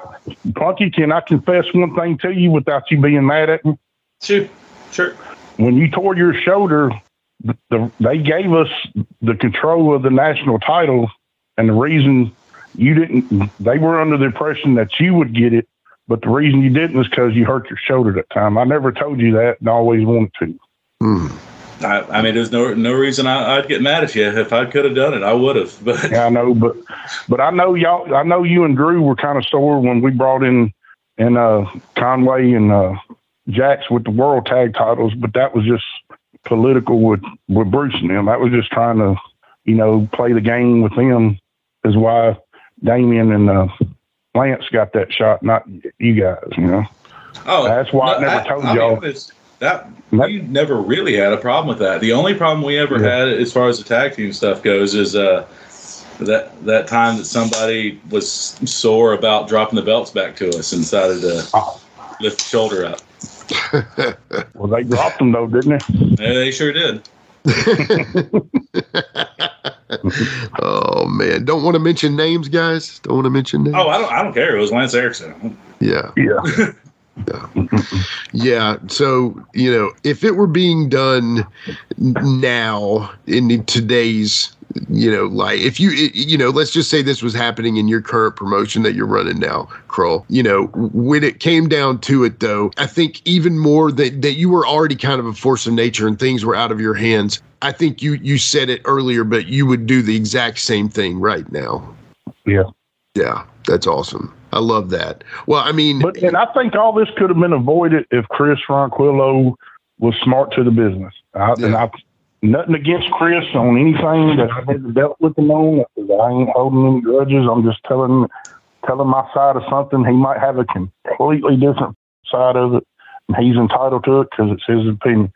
Plunky, can I confess one thing to you without you being mad at me? Sure, sure. When you tore your shoulder, the, the, they gave us the control of the national title, and the reason you didn't, they were under the impression that you would get it, but the reason you didn't was because you hurt your shoulder that time. I never told you that, and I always wanted to. I, I mean, there's no no reason I, I'd get mad at you. If I could have done it, I would have. <laughs> But Yeah, I know, but but I know y'all. I know you and Drew were kind of sore when we brought in and uh, Conway and uh, Jax with the world tag titles, but that was just political with with Bruce and them. That was just trying to, you know, play the game with them. Is why Damien and uh, Lance got that shot, not you guys. You know. oh, That's why I no, never told I'll y'all. honest, that we never really had a problem with that. The only problem we ever had, as far as the tag team stuff goes, is uh, that that time that somebody was sore about dropping the belts back to us and decided to Oh. lift the shoulder up. <laughs> Well, they dropped them though, didn't they? Yeah, they sure did. <laughs> <laughs> oh man, don't want to mention names, guys. Don't want to mention names. Oh, I don't. I don't care. It was Lance Erickson. Yeah. Yeah. <laughs> Yeah. So, you know, if it were being done now in today's, you know, like if you, you know, let's just say this was happening in your current promotion that you're running now, Krull, you know, when it came down to it though, I think even more that, that you were already kind of a force of nature and things were out of your hands. I think you, you said it earlier, but you would do the exact same thing right now. Yeah. Yeah. That's awesome. I love that. Well, I mean, But and I think all this could have been avoided if Chris Ronquillo was smart to the business. I, And I nothing against Chris on anything that I've ever dealt with him on. I ain't holding any grudges. I'm just telling telling my side of something. He might have a completely different side of it, and he's entitled to it because it's his opinion.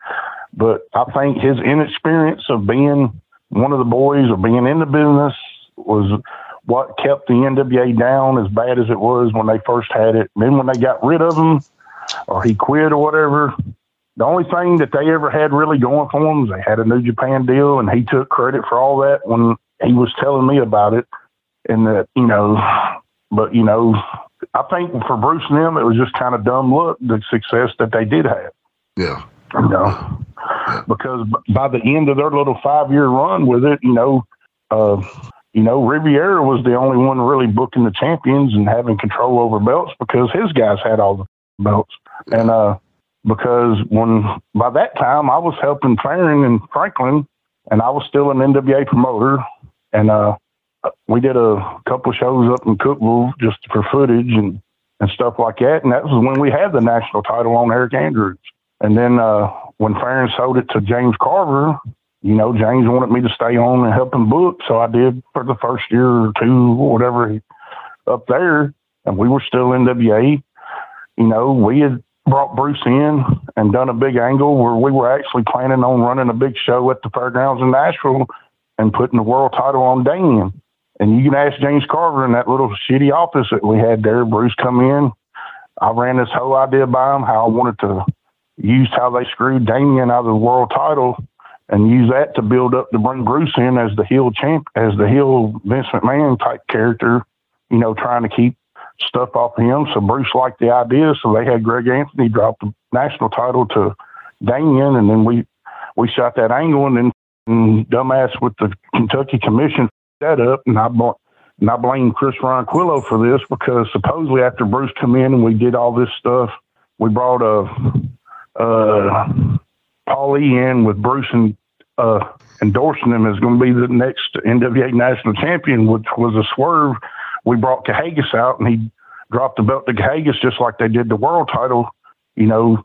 But I think his inexperience of being one of the boys or being in the business was what kept the NWA down as bad as it was when they first had it. Then when they got rid of him or he quit or whatever, the only thing that they ever had really going for them was they had a New Japan deal and he took credit for all that when he was telling me about it. And that, you know, but, you know, I think for Bruce and them, it was just kind of dumb luck, the success that they did have. Yeah. You know, because by the end of their little five year run with it, you know, uh, you know, Riviera was the only one really booking the champions and having control over belts because his guys had all the belts. And uh, because when by that time I was helping Farron and Franklin, and I was still an NWA promoter, and uh, we did a couple shows up in Cookeville just for footage and and stuff like that. And that was when we had the national title on Eric Andrews. And then uh, when Farron sold it to James Carver, you know, James wanted me to stay on and help him book. So I did for the first year or two, or whatever, up there. And we were still NWA. You know, we had brought Bruce in and done a big angle where we were actually planning on running a big show at the fairgrounds in Nashville and putting the world title on Dan. And you can ask James Carver in that little shitty office that we had there. Bruce come in. I ran this whole idea by him how I wanted to use how they screwed Damien out of the world title and use that to build up to bring Bruce in as the heel champ, as the heel Vince McMahon type character, you know, trying to keep stuff off him. So Bruce liked the idea. So they had Greg Anthony drop the national title to Damien. And then we, we shot that angle and then and dumbass with the Kentucky commission that up. And I bought and I blame Chris Ronquillo for this because supposedly after Bruce come in and we did all this stuff, we brought a, uh, Paulie in with Bruce and uh, endorsing him as going to be the next NWA national champion, which was a swerve. We brought Kahagas out and he dropped the belt to Kahagas just like they did the world title, you know,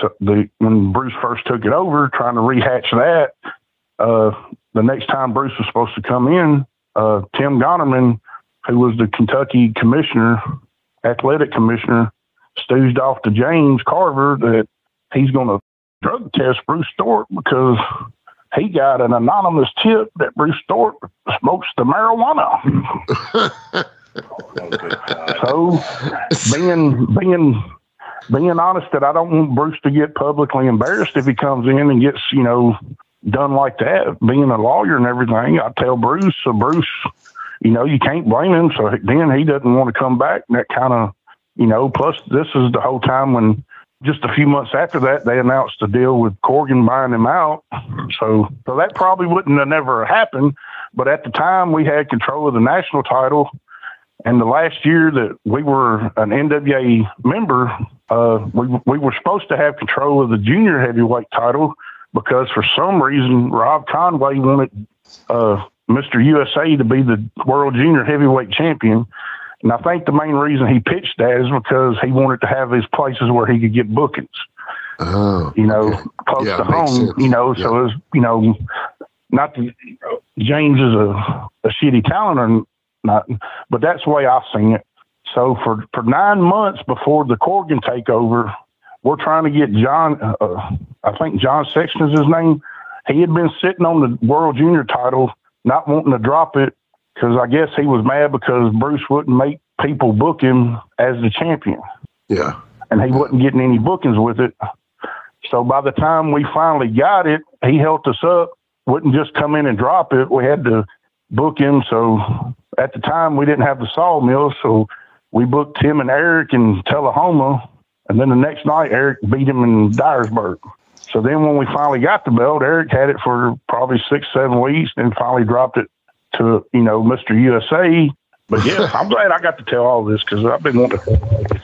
so the when Bruce first took it over, trying to rehatch that, uh, the next time Bruce was supposed to come in, uh, Tim Gonerman, who was the Kentucky commissioner, athletic commissioner, stooged off to James Carver that he's going to drug test Bruce Stewart because he got an anonymous tip that Bruce Stewart smokes the marijuana. <laughs> so being being being honest that I don't want Bruce to get publicly embarrassed if he comes in and gets, you know, done like that. Being a lawyer and everything, I tell Bruce, so Bruce, you know, you can't blame him. So then he doesn't want to come back. And that kind of, you know, plus this is the whole time when just a few months after that, they announced a deal with Corgan buying him out. So, so that probably wouldn't have never happened. But at the time, we had control of the national title. And the last year that we were an NWA member, uh, we, we were supposed to have control of the junior heavyweight title because for some reason Rob Conway wanted uh, Mr. USA to be the world junior heavyweight champion. And I think the main reason he pitched that is because he wanted to have his places where he could get bookings. Oh, you know, okay. close Yeah, to home. sense. You know, Yeah. so it was, you know, not that James is a, a shitty talent or not, but that's the way I've seen it. So for for nine months before the Corgan takeover, we're trying to get John. Uh, I think John Sexton is his name. He had been sitting on the World Junior title, not wanting to drop it because I guess he was mad because Bruce wouldn't make people book him as the champion Yeah. and he wasn't getting any bookings with it. So by the time we finally got it, he helped us up, wouldn't just come in and drop it. We had to book him. So at the time, we didn't have the sawmill. So we booked him and Eric in Tullahoma. And then the next night, Eric beat him in Dyersburg. So then when we finally got the belt, Eric had it for probably six, seven weeks, then finally dropped it to, you know, Mr. USA. But yeah, <laughs> I'm glad I got to tell all this because I've been wanting to.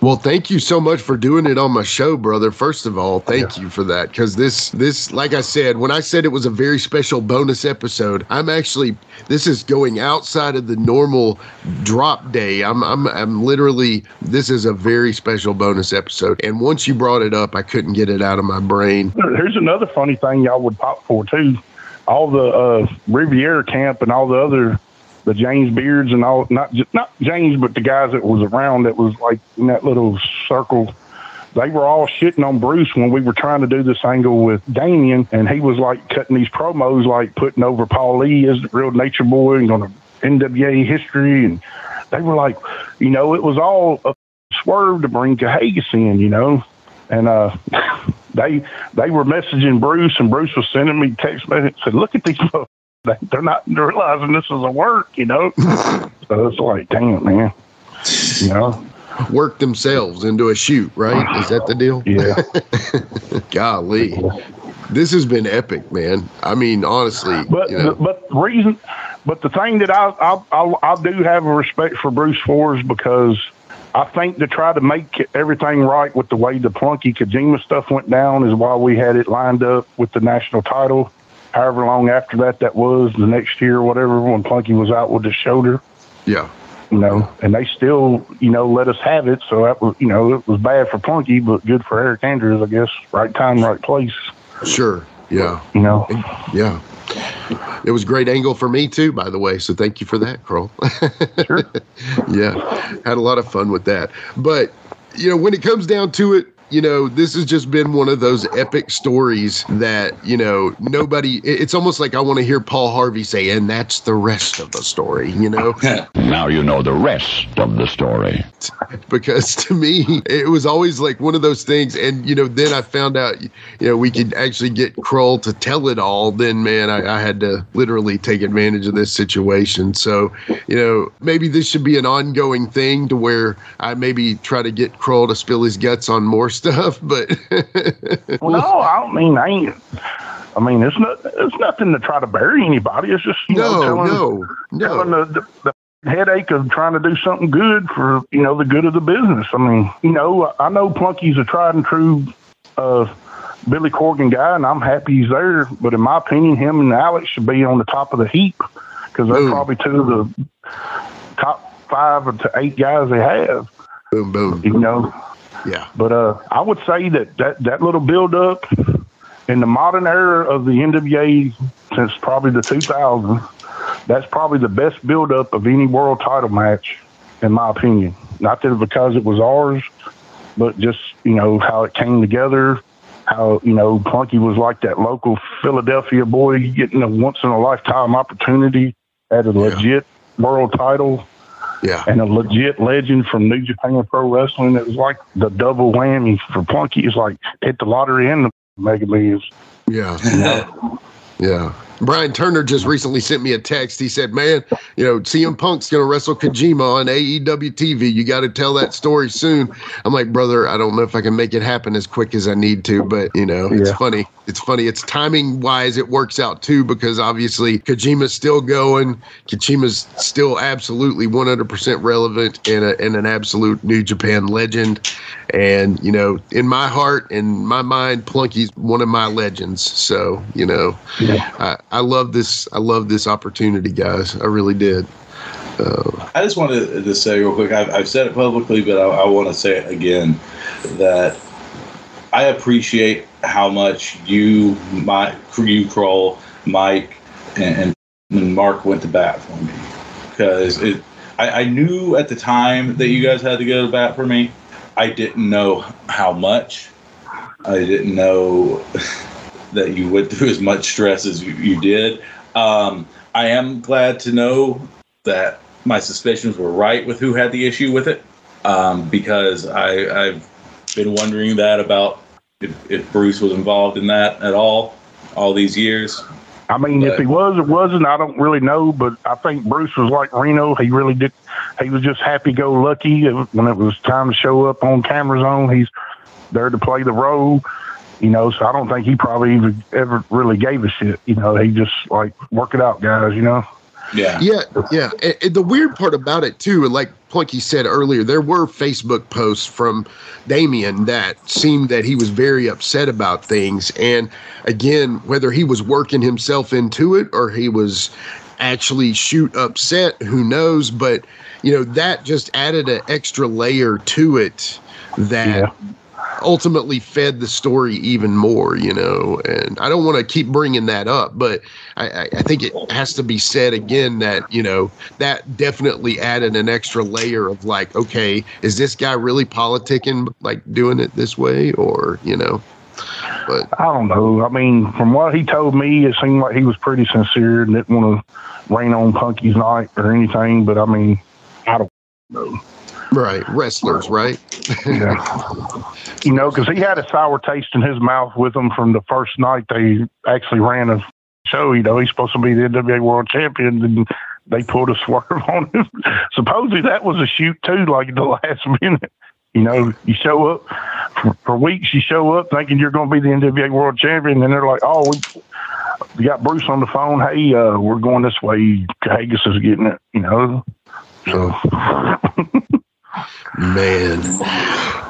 Well, thank you so much for doing it on my show, brother. First of all, thank you for that because this, this, like I said, when I said it was a very special bonus episode, I'm actually this is going outside of the normal drop day. I'm, I'm, I'm literally this is a very special bonus episode. And once you brought it up, I couldn't get it out of my brain. Here's another funny thing y'all would pop for too. All the uh, Riviera camp and all the other the James Beards and all not not James but the guys that was around that was like in that little circle. They were all shitting on Bruce when we were trying to do this angle with Damien, and he was like cutting these promos, like putting over Paul Lee as the real Nature Boy and on the NWA history, and they were like, you know, it was all a swerve to bring Kahagas in, you know, and uh, <laughs> they they were messaging Bruce, and Bruce was sending me text messages. Said, "Look at these. <laughs> They- they're not realizing this is a work, you know." <laughs> so it's like, damn, man, you know. Work themselves into a shoot, right? Is that the deal? Yeah. <laughs> Golly. This has been epic, man. I mean, honestly, But you know, but the reason, but the thing that I I, I I do have a respect for Bruce for is because I think to try to make everything right with the way the Plunky Kojima stuff went down is why we had it lined up with the national title. However long after that that was, the next year or whatever, when Plunky was out with his shoulder, yeah. you know, and they still, you know, let us have it. So that was, you know, it was bad for Plunky, but good for Eric Andrews, I guess. Right time, right place, Sure. Yeah. you know. Yeah. It was a great angle for me too, by the way. So thank you for that, Krull. Sure. <laughs> yeah. Had a lot of fun with that. But, you know, when it comes down to it, you know, this has just been one of those epic stories that, you know, nobody, it's almost like I want to hear Paul Harvey say, and that's the rest of the story, you know? <laughs> Now you know the rest of the story. <laughs> because to me it was always like one of those things and you know then i found out you know we could actually get krull to tell it all then man I, I had to literally take advantage of this situation so you know maybe this should be an ongoing thing to where i maybe try to get krull to spill his guts on more stuff but <laughs> Well, no, I don't mean I ain't. I mean, it's not it's nothing to try to bury anybody. It's just you No, know, telling, no, no. telling the, the, the headache of trying to do something good for you know the good of the business. I mean, you know, I know Plunky's a tried and true uh, Billy Corgan guy, and I'm happy he's there. But in my opinion, him and Alex should be on the top of the heap because they're Boom. probably two of the top five or to eight guys they have. Boom, boom. You know, Yeah. but uh, I would say that that, that little build up in the modern era of the NWA since probably the 2000s, that's probably the best build up of any world title match, in my opinion. Not that because it was ours, but just you know how it came together. How you know Plunky was like that local Philadelphia boy getting a once in a lifetime opportunity at a legit world title Yeah. and a legit legend from New Japan Pro Wrestling. It was like the double whammy for Plunky. It's like hit the lottery and the Mega Millions. Yeah. Yeah. Brian Turner just recently sent me a text. He said, Man, you know, CM Punk's going to wrestle Kojima on AEW TV. You got to tell that story soon. I'm like, Brother, I don't know if I can make it happen as quick as I need to, but, you know, it's Yeah. funny. It's funny. It's timing wise, it works out too, because obviously Kojima's still going. Kojima's still absolutely 100% relevant and, a, and an absolute New Japan legend. And, you know, in my heart and my mind, Plunky's one of my legends. So, you know, I, I love this. I love this opportunity, guys. I really did. Uh, I just wanted to say real quick. I've, I've said it publicly, but I, I want to say it again that I appreciate how much you, my you, Krull, Mike, and, and Mark went to bat for me because it. I, I knew at the time that you guys had to go to bat for me. I didn't know how much. I didn't know <laughs> that you went through as much stress as you, you did. Um, I am glad to know that my suspicions were right with who had the issue with it, um, because I, I've been wondering that about if, if Bruce was involved in that at all, all these years. I mean, if he was or wasn't, I don't really know. But I think Bruce was like Reno. He really did. He was just happy go lucky when it was time to show up on camera zone. He's there to play the role, you know. So I don't think he probably even ever really gave a shit. You know, he just like work it out, guys. You know. Yeah. yeah, yeah. And, and the weird part about it too, like Plunky said earlier, there were Facebook posts from Damien that seemed that he was very upset about things. And again, whether he was working himself into it or he was actually shoot upset, who knows? But you know, that just added an extra layer to it that ultimately fed the story even more, you know. And I don't want to keep bringing that up, but I, I, think it has to be said again that, you know, that definitely added an extra layer of like, okay, is this guy really politicking, like doing it this way, or, you know? But I don't know. I mean, from what he told me, it seemed like he was pretty sincere and didn't want to rain on Plunky's night or anything. But I mean, I don't know. Right, wrestlers, right? Yeah. you know, because he had a sour taste in his mouth with him from the first night they actually ran a show. You know, he's supposed to be the NWA World Champion, and they pulled a swerve on him. <laughs> Supposedly that was a shoot too, like the <laughs> last minute. You know, you show up for, for weeks, you show up thinking you're going to be the NWA World Champion, and they're like, "Oh, we, we got Bruce on the phone. Hey, uh, we're going this way. Kahagas is getting it." You know, so <laughs> Man.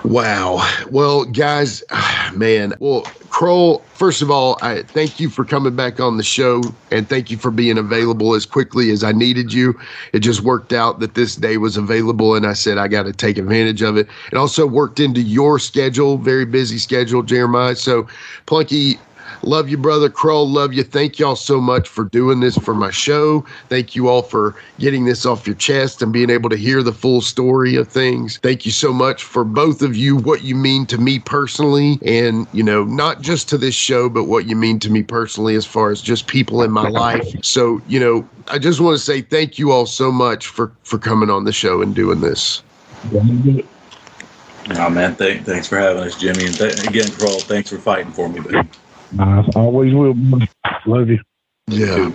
Wow. Well, guys, <sighs> man. Well, Krull, first of all, I thank you for coming back on the show and thank you for being available as quickly as I needed you. It just worked out that this day was available and I said I got to take advantage of it. It also worked into your schedule, very busy schedule, Jeremiah. So, Plunky, Love you, brother Krull. Love you. Thank y'all so much for doing this for my show. Thank you all for getting this off your chest and being able to hear the full story of things. Thank you so much for both of you, what you mean to me personally, and, you know, not just to this show, but what you mean to me personally as far as just people in my life. So, you know, I just want to say thank you all so much for, for coming on the show and doing this. Oh man, thank, thanks for having us, Jimmy, and th- again, Krull, thanks for fighting for me, buddy. I always will. Love you. Yeah.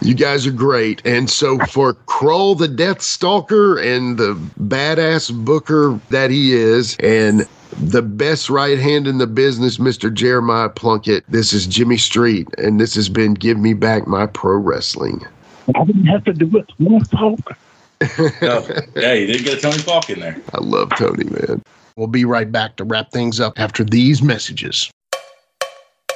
You guys are great. And so for Krull, the Death Stalker, and the badass booker that he is, and the best right hand in the business, Mr. Jeremiah Plunkett. This is Jimmy Street, and this has been Give Me Back My Pro Wrestling. I didn't have to do it. One talk. <laughs> oh, yeah, you did get a Tony Falk in there. I love Tony, man. We'll be right back to wrap things up after these messages.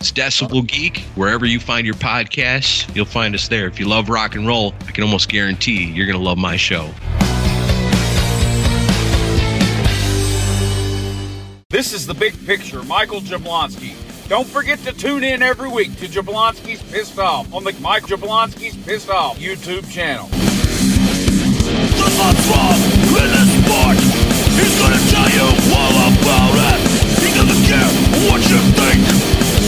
It's Decibel Geek. Wherever you find your podcasts, you'll find us there. If you love rock and roll, I can almost guarantee you're going to love my show. This is the big picture, Michael Jablonski. Don't forget to tune in every week to Jablonski's Pissed Off on the Mike Jablonski's Pissed Off YouTube channel. The wrong in this sport. He's gonna tell you all about it. He doesn't care what you think.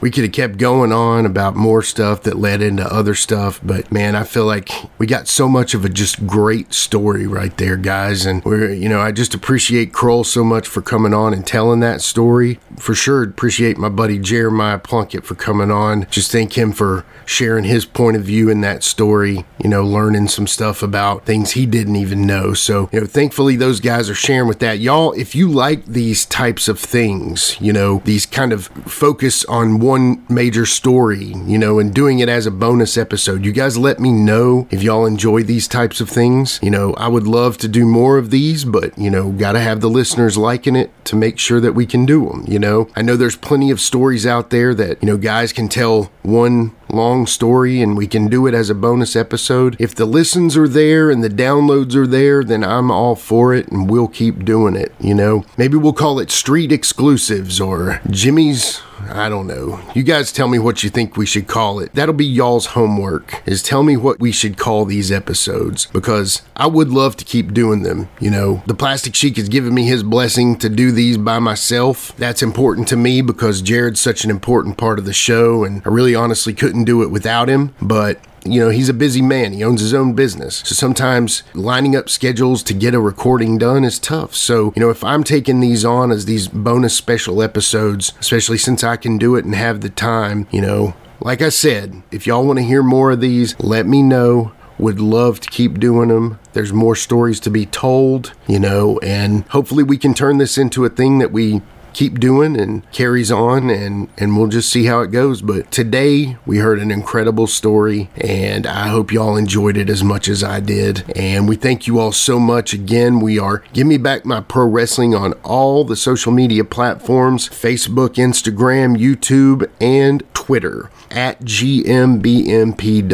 We could have kept going on about more stuff that led into other stuff, but man, I feel like we got so much of a just great story right there, guys. And we're, you know, I just appreciate Krull so much for coming on and telling that story. For sure, appreciate my buddy Jeremiah Plunkett for coming on. Just thank him for sharing his point of view in that story, you know, learning some stuff about things he didn't even know. So, you know, thankfully those guys are sharing with that. Y'all, if you like these types of things, you know, these kind of focus on one major story, you know, and doing it as a bonus episode. You guys let me know if y'all enjoy these types of things. You know, I would love to do more of these, but, you know, got to have the listeners liking it to make sure that we can do them, you know. I know there's plenty of stories out there that, you know, guys can tell one long story and we can do it as a bonus episode. If the listens are there and the downloads are there, then I'm all for it and we'll keep doing it, you know. Maybe we'll call it Street Exclusives or Jimmy's I don't know. You guys tell me what you think we should call it. That'll be y'all's homework. Is tell me what we should call these episodes because I would love to keep doing them. You know, the Plastic Sheik has given me his blessing to do these by myself. That's important to me because Jared's such an important part of the show and I really honestly couldn't do it without him, but you know, he's a busy man. He owns his own business. So sometimes lining up schedules to get a recording done is tough. So, you know, if I'm taking these on as these bonus special episodes, especially since I can do it and have the time, you know, like I said, if y'all want to hear more of these, let me know. Would love to keep doing them. There's more stories to be told, you know, and hopefully we can turn this into a thing that we keep doing and carries on and and we'll just see how it goes. But today we heard an incredible story and I hope y'all enjoyed it as much as I did. And we thank you all so much. Again we are give me back my pro wrestling on all the social media platforms Facebook Instagram YouTube and Twitter at GMBMPW.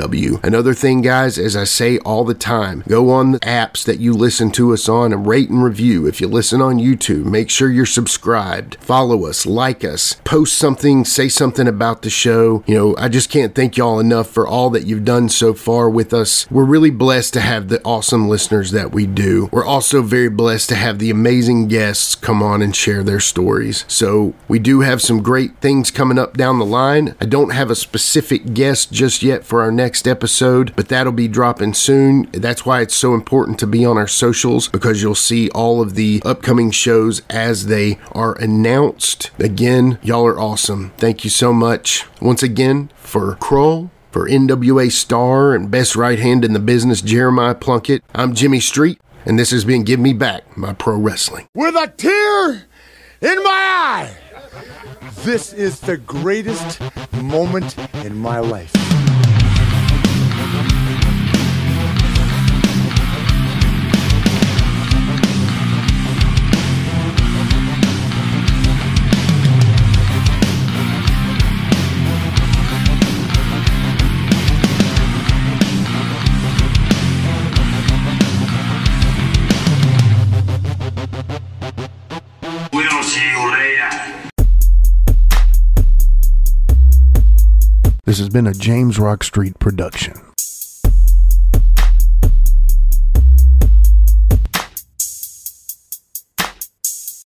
Another thing, guys, as I say all the time, go on the apps that you listen to us on and rate and review. If you listen on YouTube, make sure you're subscribed. Follow us, like us, post something, say something about the show. You know, I just can't thank y'all enough for all that you've done so far with us. We're really blessed to have the awesome listeners that we do. We're also very blessed to have the amazing guests come on and share their stories. So, we do have some great things coming up down the line. I don't have a specific guest just yet for our next episode, but that'll be dropping soon. That's why it's so important to be on our socials because you'll see all of the upcoming shows as they are announced. Again, y'all are awesome. Thank you so much. Once again, for Krull, for NWA Star and best right hand in the business, Jeremiah Plunkett, I'm Jimmy Street, and this has been Give Me Back My Pro Wrestling. With a tear in my eye. This is the greatest moment in my life. See you later. This has been a James Rock Street production.